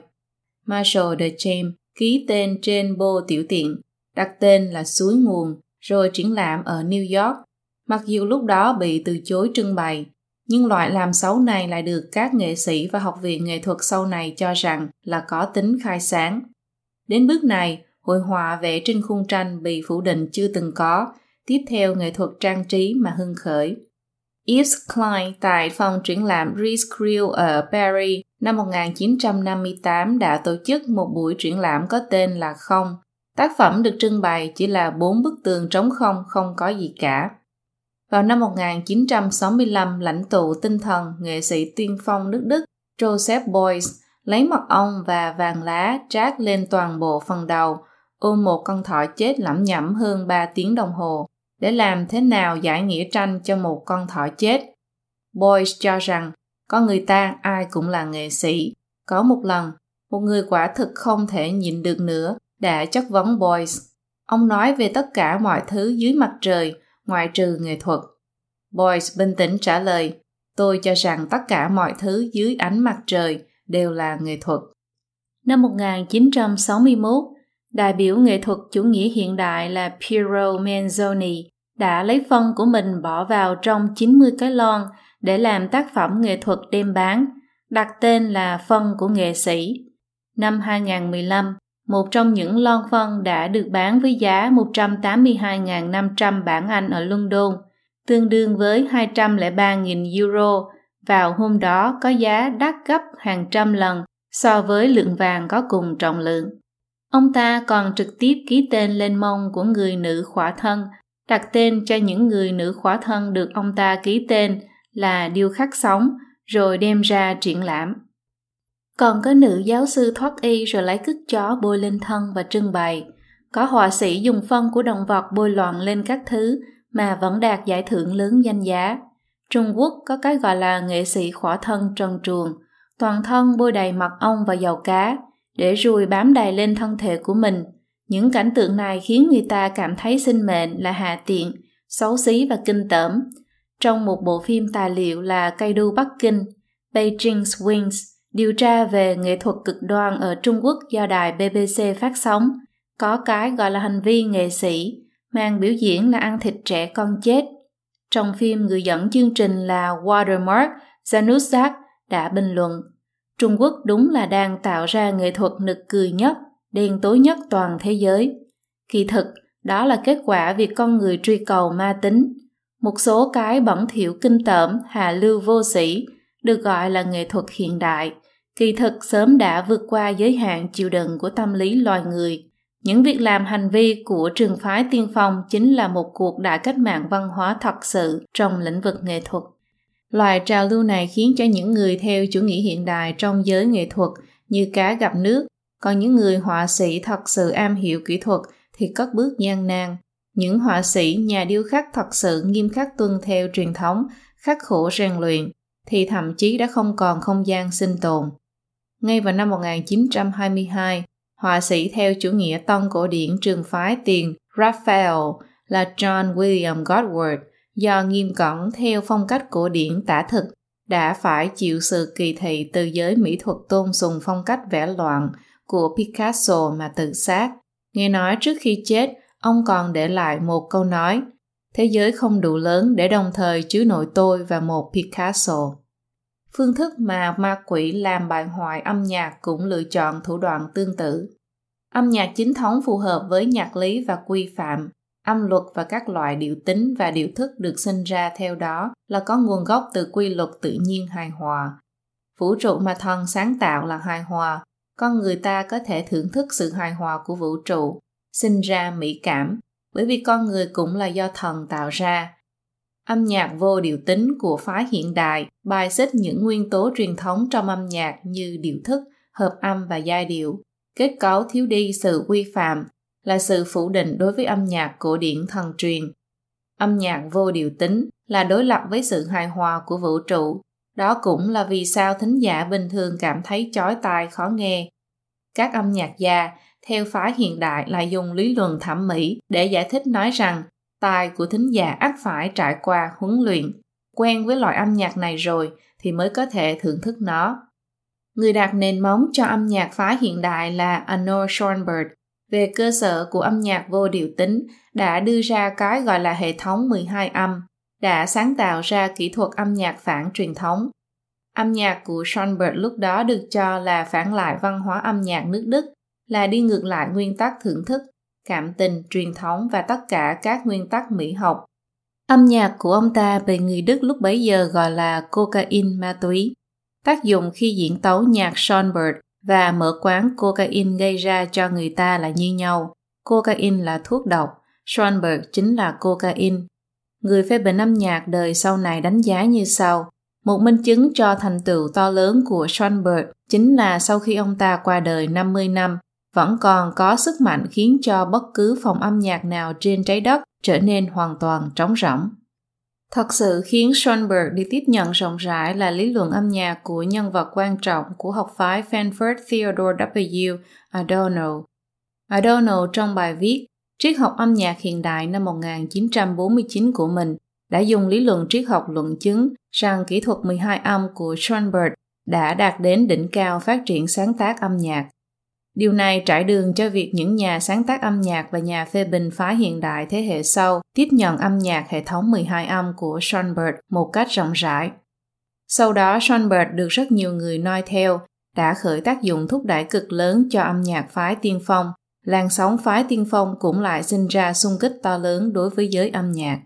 Marshall de James ký tên trên bô tiểu tiện, đặt tên là Suối Nguồn, rồi triển lãm ở New York. Mặc dù lúc đó bị từ chối trưng bày, nhưng loại làm xấu này lại được các nghệ sĩ và học viện nghệ thuật sau này cho rằng là có tính khai sáng. Đến bước này, hội họa vẽ trên khung tranh bị phủ định chưa từng có, tiếp theo nghệ thuật trang trí mà hưng khởi. Yves Klein tại phòng triển lãm Rijksmuseum ở Paris năm 1958 đã tổ chức một buổi triển lãm có tên là Không. Tác phẩm được trưng bày chỉ là bốn bức tường trống không, không có gì cả. Vào năm 1965, lãnh tụ tinh thần nghệ sĩ tiên phong nước Đức Joseph Beuys lấy mật ong và vàng lá trát lên toàn bộ phần đầu, ôm một con thỏ chết lẩm nhẩm hơn 3 tiếng đồng hồ để làm thế nào giải nghĩa tranh cho một con thỏ chết. Boyce cho rằng con người ta ai cũng là nghệ sĩ. Có một lần, một người quả thực không thể nhịn được nữa đã chất vấn Boyce. Ông nói về tất cả mọi thứ dưới mặt trời ngoại trừ nghệ thuật. Boyce bình tĩnh trả lời, tôi cho rằng tất cả mọi thứ dưới ánh mặt trời đều là nghệ thuật. Năm 1961, đại biểu nghệ thuật chủ nghĩa hiện đại là Piero Manzoni đã lấy phân của mình bỏ vào trong 90 cái lon để làm tác phẩm nghệ thuật đem bán, đặt tên là phân của nghệ sĩ. Năm 2015, một trong những lon phân đã được bán với giá 182.500 bảng Anh ở London, tương đương với 203.000 euro, vào hôm đó có giá đắt gấp hàng trăm lần so với lượng vàng có cùng trọng lượng. Ông ta còn trực tiếp ký tên lên mông của người nữ khỏa thân, đặt tên cho những người nữ khỏa thân được ông ta ký tên là điêu khắc sống, rồi đem ra triển lãm. Còn có nữ giáo sư thoát y rồi lấy cứt chó bôi lên thân và trưng bày. Có họa sĩ dùng phân của động vật bôi loạn lên các thứ mà vẫn đạt giải thưởng lớn danh giá. Trung Quốc có cái gọi là nghệ sĩ khỏa thân trần truồng, toàn thân bôi đầy mật ong và dầu cá, để ruồi bám đầy lên thân thể của mình. Những cảnh tượng này khiến người ta cảm thấy sinh mệnh là hạ tiện, xấu xí và kinh tởm. Trong một bộ phim tài liệu là Cây đu Bắc Kinh, Beijing Swings, điều tra về nghệ thuật cực đoan ở Trung Quốc do đài BBC phát sóng, có cái gọi là hành vi nghệ sĩ, mang biểu diễn là ăn thịt trẻ con chết. Trong phim, người dẫn chương trình là Watermark Januzak đã bình luận Trung Quốc đúng là đang tạo ra nghệ thuật nực cười nhất, đen tối nhất toàn thế giới. Kỳ thực, đó là kết quả việc con người truy cầu ma tính. Một số cái bẩn thỉu kinh tởm, hà lưu vô sĩ, được gọi là nghệ thuật hiện đại, kỳ thực sớm đã vượt qua giới hạn chịu đựng của tâm lý loài người. Những việc làm hành vi của trường phái tiên phong chính là một cuộc đại cách mạng văn hóa thật sự trong lĩnh vực nghệ thuật. Loài trào lưu này khiến cho những người theo chủ nghĩa hiện đại trong giới nghệ thuật như cá gặp nước, còn những người họa sĩ thật sự am hiểu kỹ thuật thì cất bước gian nan. Những họa sĩ, nhà điêu khắc thật sự nghiêm khắc tuân theo truyền thống, khắc khổ rèn luyện, thì thậm chí đã không còn không gian sinh tồn. Ngay vào năm 1922, họa sĩ theo chủ nghĩa tân cổ điển trường phái tiền Raphael là John William Godward do nghiêm cẩn theo phong cách cổ điển tả thực đã phải chịu sự kỳ thị từ giới mỹ thuật tôn sùng phong cách vẽ loạn của Picasso mà tự sát. Nghe nói trước khi chết, ông còn để lại một câu nói Thế giới không đủ lớn để đồng thời chứa nội tôi và một Picasso. Phương thức mà ma quỷ làm bại hoại âm nhạc cũng lựa chọn thủ đoạn tương tự. Âm nhạc chính thống phù hợp với nhạc lý và quy phạm, âm luật và các loại điệu tính và điệu thức được sinh ra theo đó là có nguồn gốc từ quy luật tự nhiên hài hòa. Vũ trụ mà thần sáng tạo là hài hòa, con người ta có thể thưởng thức sự hài hòa của vũ trụ, sinh ra mỹ cảm, bởi vì con người cũng là do thần tạo ra. Âm nhạc vô điệu tính của phái hiện đại bài xích những nguyên tố truyền thống trong âm nhạc như điệu thức, hợp âm và giai điệu. Kết cấu thiếu đi sự quy phạm là sự phủ định đối với âm nhạc cổ điển thần truyền. Âm nhạc vô điều tính là đối lập với sự hài hòa của vũ trụ. Đó cũng là vì sao thính giả bình thường cảm thấy chói tai khó nghe. Các âm nhạc gia theo phái hiện đại lại dùng lý luận thẩm mỹ để giải thích nói rằng tai của thính giả ắt phải trải qua huấn luyện, quen với loại âm nhạc này rồi thì mới có thể thưởng thức nó. Người đặt nền móng cho âm nhạc phái hiện đại là Arnold Schoenberg, về cơ sở của âm nhạc vô điều tính đã đưa ra cái gọi là hệ thống 12 âm, đã sáng tạo ra kỹ thuật âm nhạc phản truyền thống. Âm nhạc của Schoenberg lúc đó được cho là phản lại văn hóa âm nhạc nước Đức, là đi ngược lại nguyên tắc thưởng thức, cảm tình, truyền thống và tất cả các nguyên tắc mỹ học. Âm nhạc của ông ta bị người Đức lúc bấy giờ gọi là cocaine ma túy. Tác dụng khi diễn tấu nhạc Schoenberg và mở quán cocaine gây ra cho người ta là như nhau. Cocaine là thuốc độc, Schoenberg chính là cocaine. Người phê bình âm nhạc đời sau này đánh giá như sau. Một minh chứng cho thành tựu to lớn của Schoenberg chính là sau khi ông ta qua đời 50 năm, vẫn còn có sức mạnh khiến cho bất cứ phòng âm nhạc nào trên trái đất trở nên hoàn toàn trống rỗng. Thật sự khiến Schoenberg đi tiếp nhận rộng rãi là lý luận âm nhạc của nhân vật quan trọng của học phái Frankfurt Theodore W. Adorno. Adorno trong bài viết Triết học âm nhạc hiện đại năm 1949 của mình đã dùng lý luận triết học luận chứng rằng kỹ thuật 12 âm của Schoenberg đã đạt đến đỉnh cao phát triển sáng tác âm nhạc. Điều này trải đường cho việc những nhà sáng tác âm nhạc và nhà phê bình phá hiện đại thế hệ sau tiếp nhận âm nhạc hệ thống 12 âm của Schoenberg một cách rộng rãi. Sau đó Schoenberg được rất nhiều người noi theo, đã khởi tác dụng thúc đẩy cực lớn cho âm nhạc phái tiên phong. Làn sóng phái tiên phong cũng lại sinh ra xung kích to lớn đối với giới âm nhạc.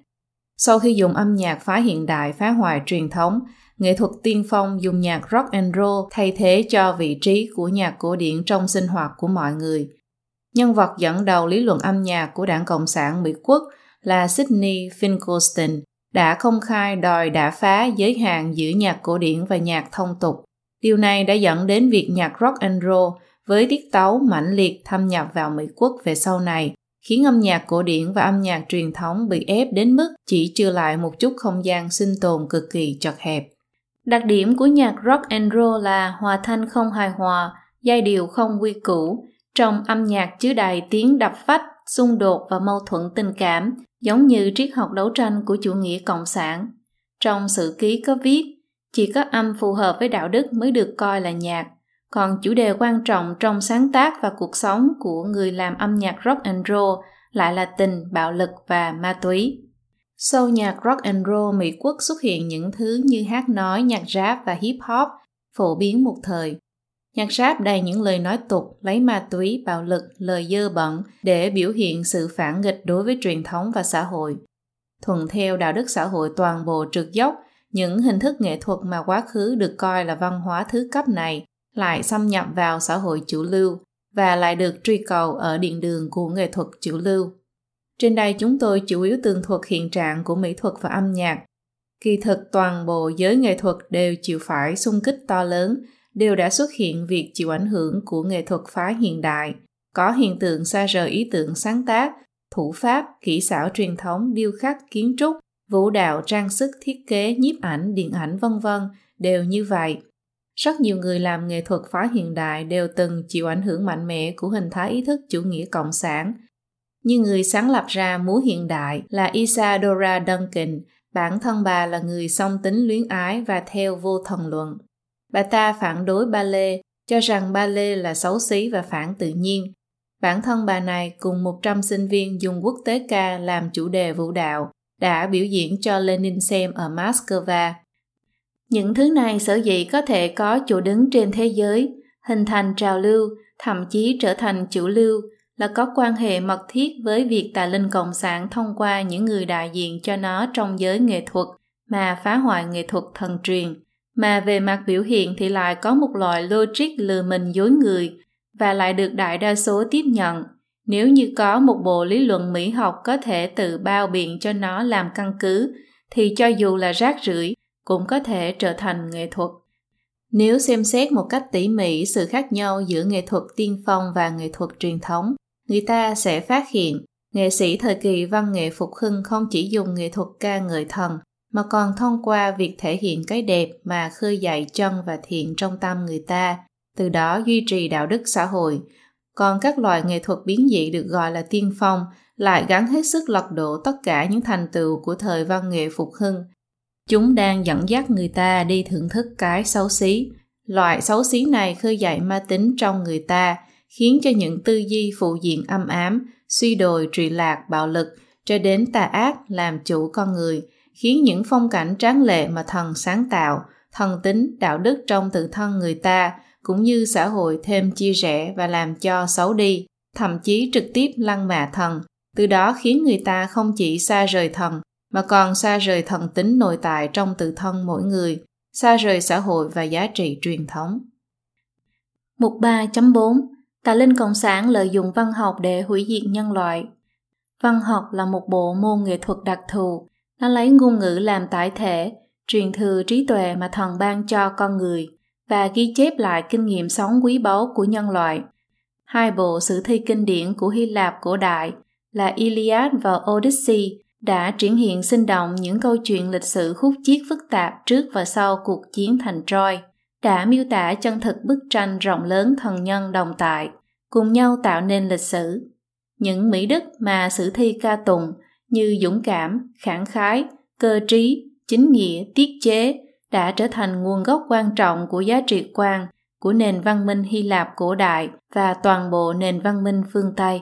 Sau khi dùng âm nhạc phá hiện đại phá hoại truyền thống, nghệ thuật tiên phong dùng nhạc rock and roll thay thế cho vị trí của nhạc cổ điển trong sinh hoạt của mọi người. Nhân vật dẫn đầu lý luận âm nhạc của Đảng Cộng sản Mỹ Quốc là Sidney Finkelstein, đã công khai đòi đã phá giới hạn giữa nhạc cổ điển và nhạc thông tục. Điều này đã dẫn đến việc nhạc rock and roll với tiết tấu mãnh liệt thâm nhập vào Mỹ Quốc về sau này, khiến âm nhạc cổ điển và âm nhạc truyền thống bị ép đến mức chỉ chưa lại một chút không gian sinh tồn cực kỳ chật hẹp. Đặc điểm của nhạc rock and roll là hòa thanh không hài hòa, giai điệu không quy củ, trong âm nhạc chứa đầy tiếng đập phách, xung đột và mâu thuẫn tình cảm, giống như triết học đấu tranh của chủ nghĩa cộng sản. Trong sử ký có viết, chỉ có âm phù hợp với đạo đức mới được coi là nhạc, còn chủ đề quan trọng trong sáng tác và cuộc sống của người làm âm nhạc rock and roll lại là tình, bạo lực và ma túy. Sau nhạc rock and roll Mỹ Quốc xuất hiện những thứ như hát nói, nhạc rap và hip hop phổ biến một thời. Nhạc rap đầy những lời nói tục, lấy ma túy, bạo lực, lời dơ bẩn để biểu hiện sự phản nghịch đối với truyền thống và xã hội. Thuận theo đạo đức xã hội toàn bộ trượt dốc, những hình thức nghệ thuật mà quá khứ được coi là văn hóa thứ cấp này lại xâm nhập vào xã hội chủ lưu và lại được truy cầu ở điện đường của nghệ thuật chủ lưu. Trên đây chúng tôi chủ yếu tường thuật hiện trạng của mỹ thuật và âm nhạc. Kỳ thực toàn bộ giới nghệ thuật đều chịu phải xung kích to lớn, đều đã xuất hiện việc chịu ảnh hưởng của nghệ thuật phá hiện đại, có hiện tượng xa rời ý tưởng sáng tác, thủ pháp, kỹ xảo truyền thống, điêu khắc, kiến trúc, vũ đạo, trang sức, thiết kế, nhiếp ảnh, điện ảnh vân vân đều như vậy. Rất nhiều người làm nghệ thuật phá hiện đại đều từng chịu ảnh hưởng mạnh mẽ của hình thái ý thức chủ nghĩa cộng sản. Như người sáng lập ra múa hiện đại là Isadora Duncan, bản thân bà là người song tính luyến ái và theo vô thần luận. Bà ta phản đối ballet, cho rằng ballet là xấu xí và phản tự nhiên. Bản thân bà này cùng 100 sinh viên dùng quốc tế ca làm chủ đề vũ đạo, đã biểu diễn cho Lenin xem ở Moscow những thứ này sở dĩ có thể có chỗ đứng trên thế giới, hình thành trào lưu, thậm chí trở thành chủ lưu là có quan hệ mật thiết với việc tà linh cộng sản thông qua những người đại diện cho nó trong giới nghệ thuật mà phá hoại nghệ thuật thần truyền. Mà về mặt biểu hiện thì lại có một loại logic lừa mình dối người và lại được đại đa số tiếp nhận. Nếu như có một bộ lý luận mỹ học có thể tự bao biện cho nó làm căn cứ, thì cho dù là rác rưởi cũng có thể trở thành nghệ thuật. Nếu xem xét một cách tỉ mỉ sự khác nhau giữa nghệ thuật tiên phong và nghệ thuật truyền thống, người ta sẽ phát hiện nghệ sĩ thời kỳ văn nghệ phục hưng không chỉ dùng nghệ thuật ca ngợi thần mà còn thông qua việc thể hiện cái đẹp mà khơi dậy chân và thiện trong tâm người ta, từ đó duy trì đạo đức xã hội. Còn các loại nghệ thuật biến dị được gọi là tiên phong lại gắn hết sức lật đổ tất cả những thành tựu của thời văn nghệ phục hưng Chúng đang dẫn dắt người ta đi thưởng thức cái xấu xí. Loại xấu xí này khơi dậy ma tính trong người ta, khiến cho những tư duy phụ diện âm ám, suy đồi trụy lạc bạo lực, cho đến tà ác làm chủ con người, khiến những phong cảnh tráng lệ mà thần sáng tạo, thần tính, đạo đức trong tự thân người ta, cũng như xã hội thêm chia rẽ và làm cho xấu đi. thậm chí trực tiếp lăng mạ thần, từ đó khiến người ta không chỉ xa rời thần, mà còn xa rời thần tính nội tại trong tự thân mỗi người, xa rời xã hội và giá trị truyền thống. Mục 3.4 Tà linh Cộng sản lợi dụng văn học để hủy diệt nhân loại. Văn học là một bộ môn nghệ thuật đặc thù, nó lấy ngôn ngữ làm tải thể, truyền thừa trí tuệ mà thần ban cho con người và ghi chép lại kinh nghiệm sống quý báu của nhân loại. Hai bộ sử thi kinh điển của Hy Lạp cổ đại là Iliad và Odyssey đã triển hiện sinh động những câu chuyện lịch sử khúc chiết phức tạp trước và sau cuộc chiến thành Troy, đã miêu tả chân thực bức tranh rộng lớn thần nhân đồng tại, cùng nhau tạo nên lịch sử. Những mỹ đức mà sử thi ca tụng như dũng cảm, khẳng khái, cơ trí, chính nghĩa, tiết chế đã trở thành nguồn gốc quan trọng của giá trị quan của nền văn minh Hy Lạp cổ đại và toàn bộ nền văn minh phương Tây.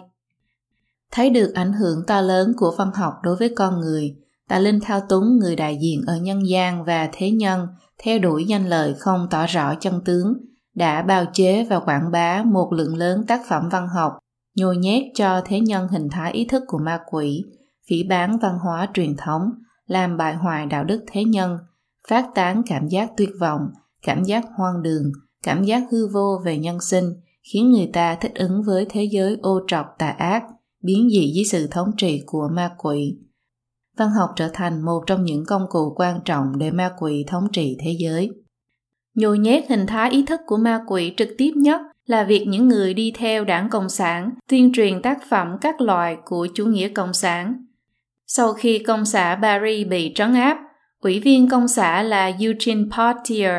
Thấy được ảnh hưởng to lớn của văn học đối với con người, Tà Linh thao túng người đại diện ở nhân gian và thế nhân theo đuổi danh lợi không tỏ rõ chân tướng, đã bào chế và quảng bá một lượng lớn tác phẩm văn học, nhồi nhét cho thế nhân hình thái ý thức của ma quỷ, phỉ bán văn hóa truyền thống, làm bại hoại đạo đức thế nhân, phát tán cảm giác tuyệt vọng, cảm giác hoang đường, cảm giác hư vô về nhân sinh, khiến người ta thích ứng với thế giới ô trọc tà ác, biến dị dưới sự thống trị của ma quỷ. Văn học trở thành một trong những công cụ quan trọng để ma quỷ thống trị thế giới. Nhồi nhét hình thái ý thức của ma quỷ trực tiếp nhất là việc những người đi theo đảng Cộng sản tuyên truyền tác phẩm các loại của chủ nghĩa Cộng sản. Sau khi công xã Paris bị trấn áp, ủy viên công xã là Eugene Portier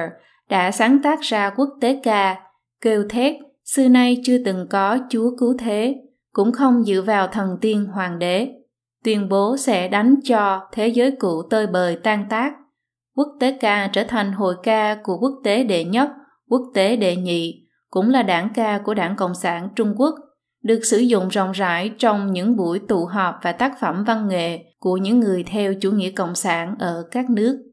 đã sáng tác ra quốc tế ca, kêu thét, xưa nay chưa từng có Chúa cứu thế, cũng không dựa vào thần tiên hoàng đế, tuyên bố sẽ đánh cho thế giới cũ tơi bời tan tác. Quốc tế ca trở thành hội ca của quốc tế đệ nhất, quốc tế đệ nhị, cũng là đảng ca của đảng Cộng sản Trung Quốc, được sử dụng rộng rãi trong những buổi tụ họp và tác phẩm văn nghệ của những người theo chủ nghĩa cộng sản ở các nước.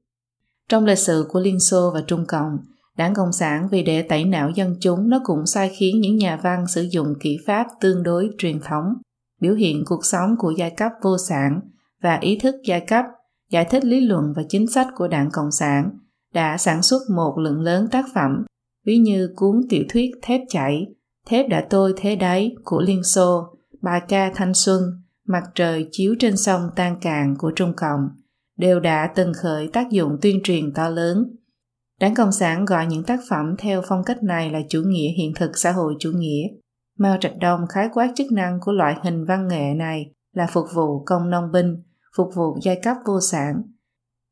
Trong lịch sử của Liên Xô và Trung Cộng, Đảng Cộng sản vì để tẩy não dân chúng nó cũng sai khiến những nhà văn sử dụng kỹ pháp tương đối truyền thống, biểu hiện cuộc sống của giai cấp vô sản và ý thức giai cấp, giải thích lý luận và chính sách của Đảng Cộng sản, đã sản xuất một lượng lớn tác phẩm, ví như cuốn tiểu thuyết Thép chảy, Thép đã tôi thế đấy của Liên Xô, bài ca thanh xuân, mặt trời chiếu trên sông tan càng của Trung Cộng, đều đã từng khởi tác dụng tuyên truyền to lớn Đảng Cộng sản gọi những tác phẩm theo phong cách này là chủ nghĩa hiện thực xã hội chủ nghĩa. Mao Trạch Đông khái quát chức năng của loại hình văn nghệ này là phục vụ công nông binh, phục vụ giai cấp vô sản.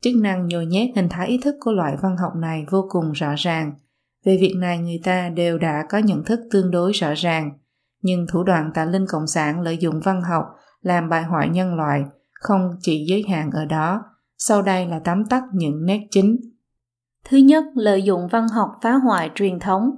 Chức năng nhồi nhét hình thái ý thức của loại văn học này vô cùng rõ ràng. Về việc này người ta đều đã có nhận thức tương đối rõ ràng, nhưng thủ đoạn tà linh cộng sản lợi dụng văn học làm bài hoại nhân loại không chỉ giới hạn ở đó, sau đây là tóm tắt những nét chính Thứ nhất, lợi dụng văn học phá hoại truyền thống.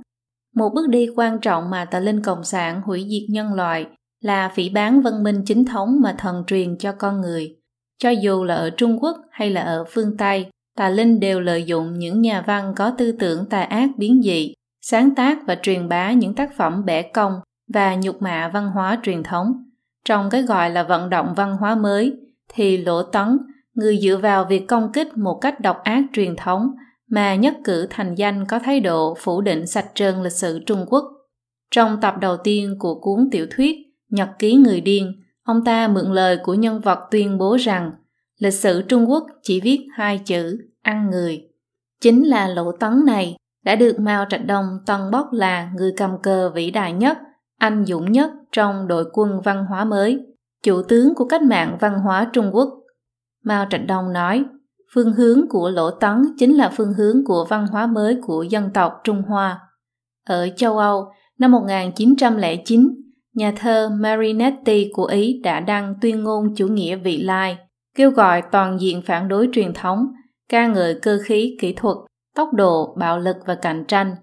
Một bước đi quan trọng mà tà linh cộng sản hủy diệt nhân loại là phỉ bán văn minh chính thống mà thần truyền cho con người. Cho dù là ở Trung Quốc hay là ở phương Tây, tà linh đều lợi dụng những nhà văn có tư tưởng tà ác biến dị, sáng tác và truyền bá những tác phẩm bẻ cong và nhục mạ văn hóa truyền thống. Trong cái gọi là vận động văn hóa mới, thì lỗ tấn, người dựa vào việc công kích một cách độc ác truyền thống mà nhất cử thành danh có thái độ phủ định sạch trơn lịch sử Trung Quốc. Trong tập đầu tiên của cuốn tiểu thuyết Nhật ký người điên, ông ta mượn lời của nhân vật tuyên bố rằng lịch sử Trung Quốc chỉ viết hai chữ ăn người. Chính là lỗ tấn này đã được Mao Trạch Đông tân bốc là người cầm cờ vĩ đại nhất, anh dũng nhất trong đội quân văn hóa mới, chủ tướng của cách mạng văn hóa Trung Quốc. Mao Trạch Đông nói, Phương hướng của Lỗ Tấn chính là phương hướng của văn hóa mới của dân tộc Trung Hoa. Ở châu Âu, năm 1909, nhà thơ Marinetti của Ý đã đăng tuyên ngôn chủ nghĩa vị lai, kêu gọi toàn diện phản đối truyền thống, ca ngợi cơ khí kỹ thuật, tốc độ, bạo lực và cạnh tranh.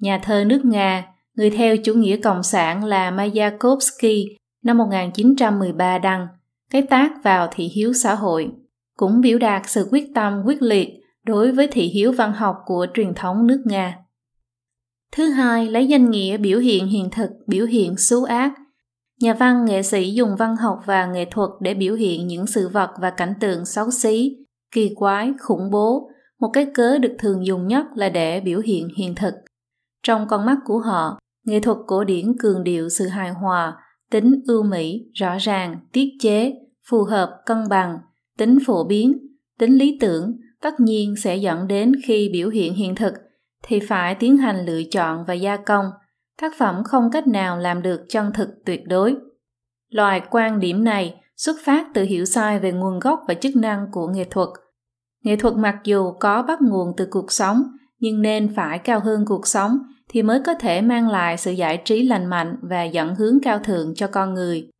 Nhà thơ nước Nga, người theo chủ nghĩa cộng sản là Mayakovsky năm 1913 đăng, cái tác vào thị hiếu xã hội cũng biểu đạt sự quyết tâm quyết liệt đối với thị hiếu văn học của truyền thống nước Nga. Thứ hai, lấy danh nghĩa biểu hiện hiện thực, biểu hiện xấu ác. Nhà văn nghệ sĩ dùng văn học và nghệ thuật để biểu hiện những sự vật và cảnh tượng xấu xí, kỳ quái, khủng bố. Một cái cớ được thường dùng nhất là để biểu hiện hiện thực. Trong con mắt của họ, nghệ thuật cổ điển cường điệu sự hài hòa, tính ưu mỹ, rõ ràng, tiết chế, phù hợp, cân bằng, tính phổ biến, tính lý tưởng, tất nhiên sẽ dẫn đến khi biểu hiện hiện thực thì phải tiến hành lựa chọn và gia công. Tác phẩm không cách nào làm được chân thực tuyệt đối. Loại quan điểm này xuất phát từ hiểu sai về nguồn gốc và chức năng của nghệ thuật. Nghệ thuật mặc dù có bắt nguồn từ cuộc sống nhưng nên phải cao hơn cuộc sống thì mới có thể mang lại sự giải trí lành mạnh và dẫn hướng cao thượng cho con người.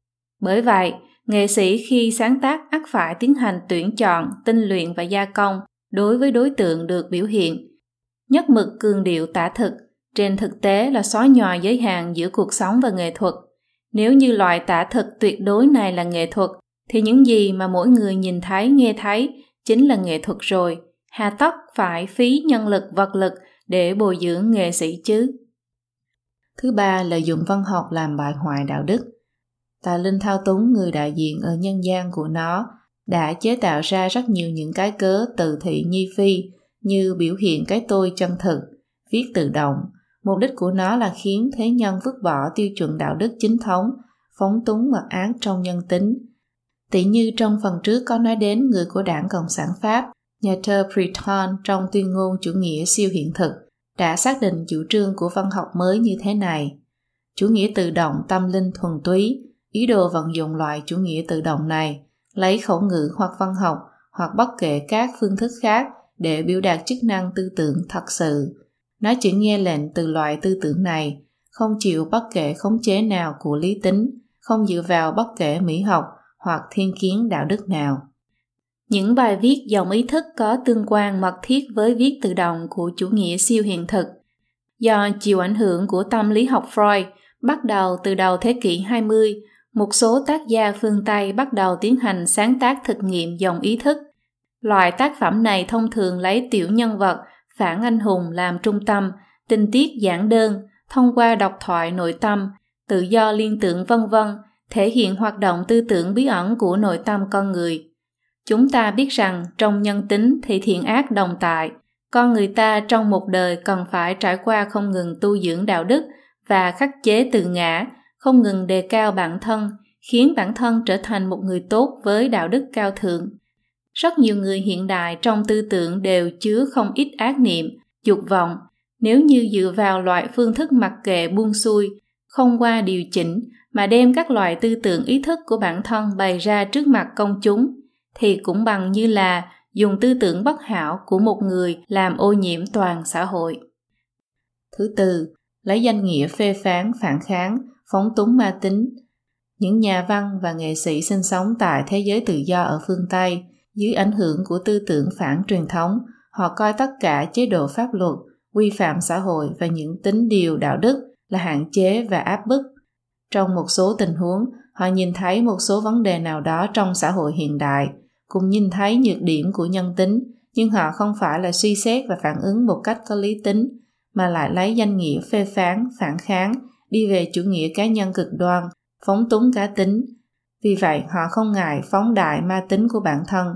Bởi vậy nghệ sĩ khi sáng tác ắt phải tiến hành tuyển chọn, tinh luyện và gia công đối với đối tượng được biểu hiện. Nhất mực cường điệu tả thực, trên thực tế là xóa nhòa giới hạn giữa cuộc sống và nghệ thuật. Nếu như loại tả thực tuyệt đối này là nghệ thuật, thì những gì mà mỗi người nhìn thấy, nghe thấy chính là nghệ thuật rồi. Hà tất phải phí nhân lực, vật lực để bồi dưỡng nghệ sĩ chứ. Thứ ba là dùng văn học làm bại hoại đạo đức tà linh thao túng người đại diện ở nhân gian của nó đã chế tạo ra rất nhiều những cái cớ từ thị nhi phi như biểu hiện cái tôi chân thực, viết tự động. Mục đích của nó là khiến thế nhân vứt bỏ tiêu chuẩn đạo đức chính thống, phóng túng mặc án trong nhân tính. Tỷ như trong phần trước có nói đến người của đảng Cộng sản Pháp, nhà thơ Breton trong tuyên ngôn chủ nghĩa siêu hiện thực đã xác định chủ trương của văn học mới như thế này. Chủ nghĩa tự động tâm linh thuần túy, ý đồ vận dụng loại chủ nghĩa tự động này, lấy khẩu ngữ hoặc văn học hoặc bất kể các phương thức khác để biểu đạt chức năng tư tưởng thật sự. Nó chỉ nghe lệnh từ loại tư tưởng này, không chịu bất kể khống chế nào của lý tính, không dựa vào bất kể mỹ học hoặc thiên kiến đạo đức nào. Những bài viết dòng ý thức có tương quan mật thiết với viết tự động của chủ nghĩa siêu hiện thực. Do chịu ảnh hưởng của tâm lý học Freud, bắt đầu từ đầu thế kỷ 20, một số tác gia phương Tây bắt đầu tiến hành sáng tác thực nghiệm dòng ý thức Loại tác phẩm này thông thường lấy tiểu nhân vật, phản anh hùng làm trung tâm, tình tiết giản đơn, thông qua độc thoại nội tâm, tự do liên tưởng vân vân, thể hiện hoạt động tư tưởng bí ẩn của nội tâm con người. Chúng ta biết rằng trong nhân tính thì thiện ác đồng tại, con người ta trong một đời cần phải trải qua không ngừng tu dưỡng đạo đức và khắc chế tự ngã, không ngừng đề cao bản thân, khiến bản thân trở thành một người tốt với đạo đức cao thượng rất nhiều người hiện đại trong tư tưởng đều chứa không ít ác niệm, dục vọng. Nếu như dựa vào loại phương thức mặc kệ buông xuôi, không qua điều chỉnh mà đem các loại tư tưởng ý thức của bản thân bày ra trước mặt công chúng, thì cũng bằng như là dùng tư tưởng bất hảo của một người làm ô nhiễm toàn xã hội. Thứ tư, lấy danh nghĩa phê phán, phản kháng, phóng túng ma tính. Những nhà văn và nghệ sĩ sinh sống tại thế giới tự do ở phương Tây – dưới ảnh hưởng của tư tưởng phản truyền thống, họ coi tất cả chế độ pháp luật, quy phạm xã hội và những tính điều đạo đức là hạn chế và áp bức. Trong một số tình huống, họ nhìn thấy một số vấn đề nào đó trong xã hội hiện đại, cũng nhìn thấy nhược điểm của nhân tính, nhưng họ không phải là suy xét và phản ứng một cách có lý tính, mà lại lấy danh nghĩa phê phán, phản kháng, đi về chủ nghĩa cá nhân cực đoan, phóng túng cá tính. Vì vậy, họ không ngại phóng đại ma tính của bản thân,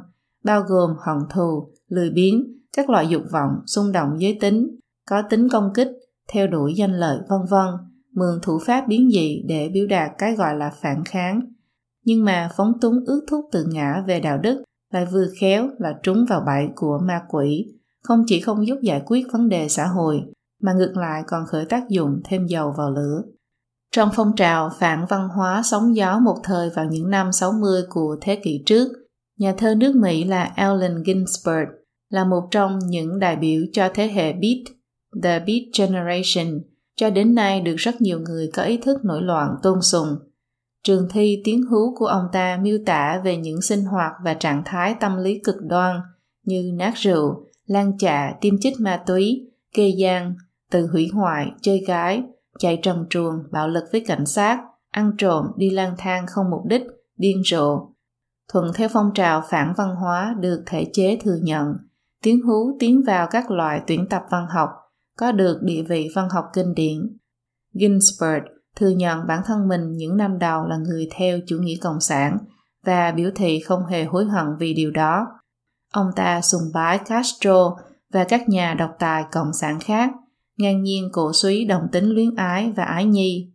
bao gồm hận thù, lười biếng, các loại dục vọng, xung động giới tính, có tính công kích, theo đuổi danh lợi vân vân, mượn thủ pháp biến dị để biểu đạt cái gọi là phản kháng. Nhưng mà phóng túng ước thúc tự ngã về đạo đức lại vừa khéo là trúng vào bẫy của ma quỷ, không chỉ không giúp giải quyết vấn đề xã hội, mà ngược lại còn khởi tác dụng thêm dầu vào lửa. Trong phong trào phản văn hóa sóng gió một thời vào những năm 60 của thế kỷ trước, Nhà thơ nước Mỹ là Allen Ginsberg là một trong những đại biểu cho thế hệ Beat, The Beat Generation, cho đến nay được rất nhiều người có ý thức nổi loạn tôn sùng. Trường thi tiếng hú của ông ta miêu tả về những sinh hoạt và trạng thái tâm lý cực đoan như nát rượu, lan chạ, tiêm chích ma túy, kê gian, từ hủy hoại, chơi gái, chạy trầm truồng, bạo lực với cảnh sát, ăn trộm, đi lang thang không mục đích, điên rồ, thuận theo phong trào phản văn hóa được thể chế thừa nhận, tiếng hú tiến vào các loại tuyển tập văn học, có được địa vị văn học kinh điển. Ginsberg thừa nhận bản thân mình những năm đầu là người theo chủ nghĩa cộng sản và biểu thị không hề hối hận vì điều đó. Ông ta sùng bái Castro và các nhà độc tài cộng sản khác, ngang nhiên cổ suý đồng tính luyến ái và ái nhi.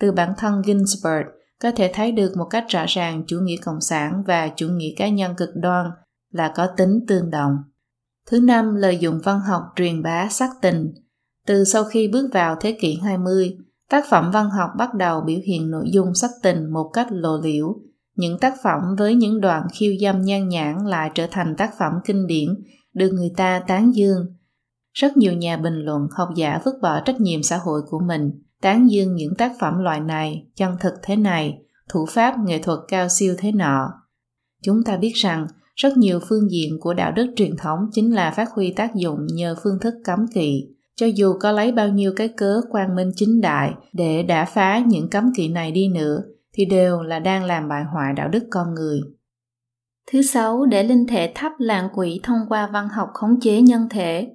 Từ bản thân Ginsberg có thể thấy được một cách rõ ràng chủ nghĩa cộng sản và chủ nghĩa cá nhân cực đoan là có tính tương đồng. Thứ năm, lợi dụng văn học truyền bá sắc tình. Từ sau khi bước vào thế kỷ 20, tác phẩm văn học bắt đầu biểu hiện nội dung sắc tình một cách lộ liễu. Những tác phẩm với những đoạn khiêu dâm nhan nhãn lại trở thành tác phẩm kinh điển, được người ta tán dương. Rất nhiều nhà bình luận, học giả vứt bỏ trách nhiệm xã hội của mình, tán dương những tác phẩm loại này, chân thực thế này, thủ pháp nghệ thuật cao siêu thế nọ. Chúng ta biết rằng rất nhiều phương diện của đạo đức truyền thống chính là phát huy tác dụng nhờ phương thức cấm kỵ. Cho dù có lấy bao nhiêu cái cớ quang minh chính đại để đả phá những cấm kỵ này đi nữa thì đều là đang làm bại hoại đạo đức con người. Thứ sáu để linh thể thấp lạng quỷ thông qua văn học khống chế nhân thể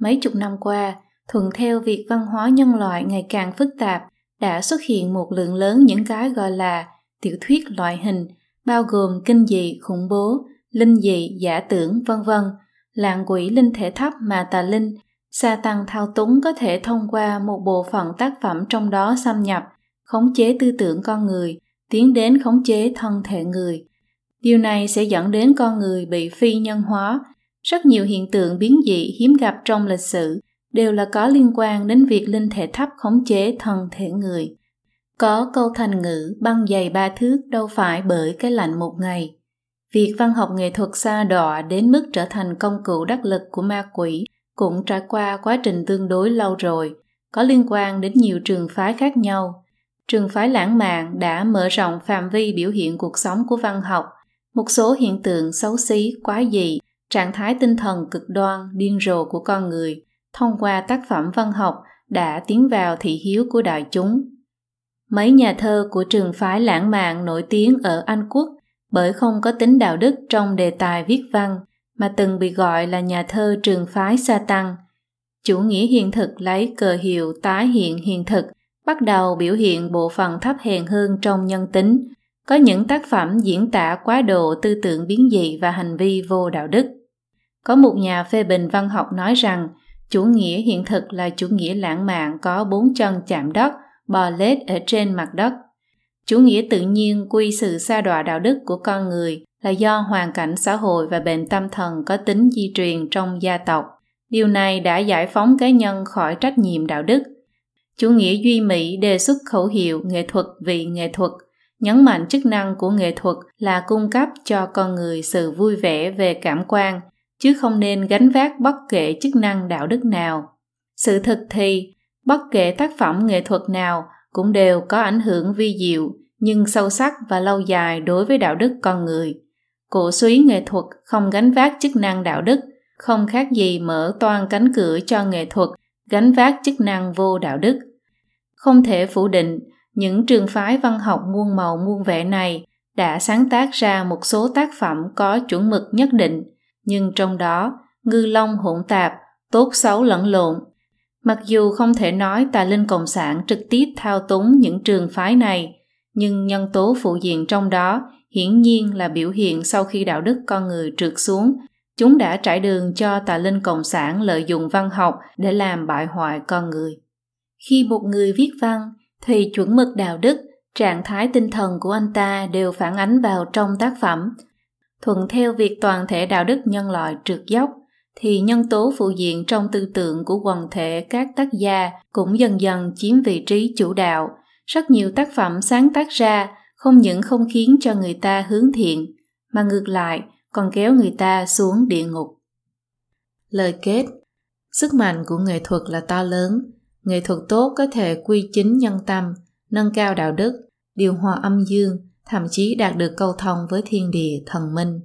mấy chục năm qua thuận theo việc văn hóa nhân loại ngày càng phức tạp đã xuất hiện một lượng lớn những cái gọi là tiểu thuyết loại hình bao gồm kinh dị khủng bố linh dị, giả tưởng, vân vân, lạng quỷ linh thể thấp mà tà linh, sa tăng thao túng có thể thông qua một bộ phận tác phẩm trong đó xâm nhập, khống chế tư tưởng con người, tiến đến khống chế thân thể người. Điều này sẽ dẫn đến con người bị phi nhân hóa. Rất nhiều hiện tượng biến dị hiếm gặp trong lịch sử đều là có liên quan đến việc linh thể thấp khống chế thân thể người. Có câu thành ngữ băng dày ba thước đâu phải bởi cái lạnh một ngày. Việc văn học nghệ thuật xa đọa đến mức trở thành công cụ đắc lực của ma quỷ cũng trải qua quá trình tương đối lâu rồi, có liên quan đến nhiều trường phái khác nhau. Trường phái lãng mạn đã mở rộng phạm vi biểu hiện cuộc sống của văn học, một số hiện tượng xấu xí, quá dị, trạng thái tinh thần cực đoan, điên rồ của con người, thông qua tác phẩm văn học đã tiến vào thị hiếu của đại chúng. Mấy nhà thơ của trường phái lãng mạn nổi tiếng ở Anh Quốc bởi không có tính đạo đức trong đề tài viết văn mà từng bị gọi là nhà thơ trường phái sa tăng. Chủ nghĩa hiện thực lấy cờ hiệu tái hiện hiện thực, bắt đầu biểu hiện bộ phận thấp hèn hơn trong nhân tính, có những tác phẩm diễn tả quá độ tư tưởng biến dị và hành vi vô đạo đức. Có một nhà phê bình văn học nói rằng chủ nghĩa hiện thực là chủ nghĩa lãng mạn có bốn chân chạm đất, bò lết ở trên mặt đất – chủ nghĩa tự nhiên quy sự sa đọa đạo đức của con người là do hoàn cảnh xã hội và bệnh tâm thần có tính di truyền trong gia tộc. Điều này đã giải phóng cá nhân khỏi trách nhiệm đạo đức. Chủ nghĩa duy mỹ đề xuất khẩu hiệu nghệ thuật vì nghệ thuật nhấn mạnh chức năng của nghệ thuật là cung cấp cho con người sự vui vẻ về cảm quan chứ không nên gánh vác bất kể chức năng đạo đức nào sự thực thì bất kể tác phẩm nghệ thuật nào cũng đều có ảnh hưởng vi diệu nhưng sâu sắc và lâu dài đối với đạo đức con người. Cổ suý nghệ thuật không gánh vác chức năng đạo đức, không khác gì mở toan cánh cửa cho nghệ thuật gánh vác chức năng vô đạo đức. Không thể phủ định, những trường phái văn học muôn màu muôn vẻ này đã sáng tác ra một số tác phẩm có chuẩn mực nhất định, nhưng trong đó ngư long hỗn tạp, tốt xấu lẫn lộn. Mặc dù không thể nói tà linh cộng sản trực tiếp thao túng những trường phái này, nhưng nhân tố phụ diện trong đó hiển nhiên là biểu hiện sau khi đạo đức con người trượt xuống. Chúng đã trải đường cho tà linh cộng sản lợi dụng văn học để làm bại hoại con người. Khi một người viết văn thì chuẩn mực đạo đức trạng thái tinh thần của anh ta đều phản ánh vào trong tác phẩm thuận theo việc toàn thể đạo đức nhân loại trượt dốc, thì nhân tố phụ diện trong tư tưởng của quần thể các tác gia cũng dần dần chiếm vị trí chủ đạo. Rất nhiều tác phẩm sáng tác ra không những không khiến cho người ta hướng thiện, mà ngược lại còn kéo người ta xuống địa ngục. Lời kết, sức mạnh của nghệ thuật là to lớn. Nghệ thuật tốt có thể quy chính nhân tâm, nâng cao đạo đức, điều hòa âm dương thậm chí đạt được câu thông với thiên địa thần minh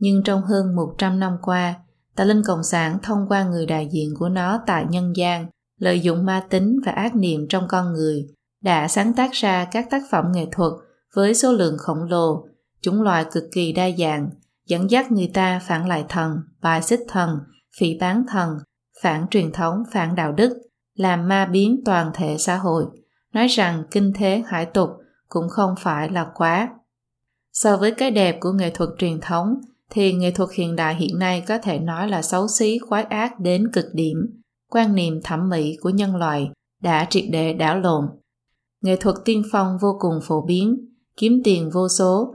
nhưng trong hơn 100 năm qua tà linh cộng sản thông qua người đại diện của nó tại nhân gian lợi dụng ma tính và ác niệm trong con người đã sáng tác ra các tác phẩm nghệ thuật với số lượng khổng lồ, chủng loại cực kỳ đa dạng, dẫn dắt người ta phản lại thần, bài xích thần, phỉ bán thần, phản truyền thống, phản đạo đức, làm ma biến toàn thể xã hội. nói rằng kinh thế hải tục cũng không phải là quá. So với cái đẹp của nghệ thuật truyền thống, thì nghệ thuật hiện đại hiện nay có thể nói là xấu xí quái ác đến cực điểm. Quan niệm thẩm mỹ của nhân loại đã triệt để đảo lộn. Nghệ thuật tiên phong vô cùng phổ biến, kiếm tiền vô số,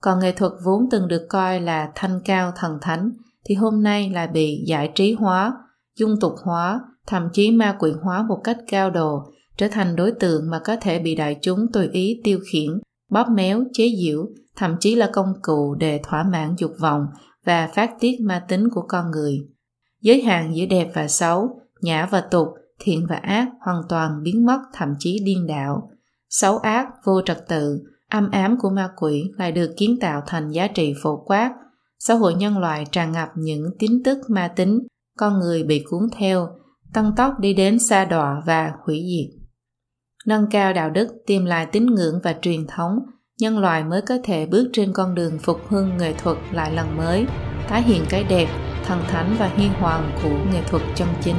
còn nghệ thuật vốn từng được coi là thanh cao thần thánh thì hôm nay là bị giải trí hóa, dung tục hóa, thậm chí ma quỷ hóa một cách cao độ, trở thành đối tượng mà có thể bị đại chúng tùy ý tiêu khiển, bóp méo, chế giễu, thậm chí là công cụ để thỏa mãn dục vọng và phát tiết ma tính của con người. Giới hạn giữa đẹp và xấu, nhã và tục, thiện và ác hoàn toàn biến mất thậm chí điên đảo. Xấu ác, vô trật tự, âm ám của ma quỷ lại được kiến tạo thành giá trị phổ quát. Xã hội nhân loại tràn ngập những tín tức ma tính, con người bị cuốn theo, tăng tốc đi đến xa đọa và hủy diệt. Nâng cao đạo đức, tìm lại tín ngưỡng và truyền thống, nhân loại mới có thể bước trên con đường phục hưng nghệ thuật lại lần mới, tái hiện cái đẹp, thần thánh và huy hoàng của nghệ thuật chân chính.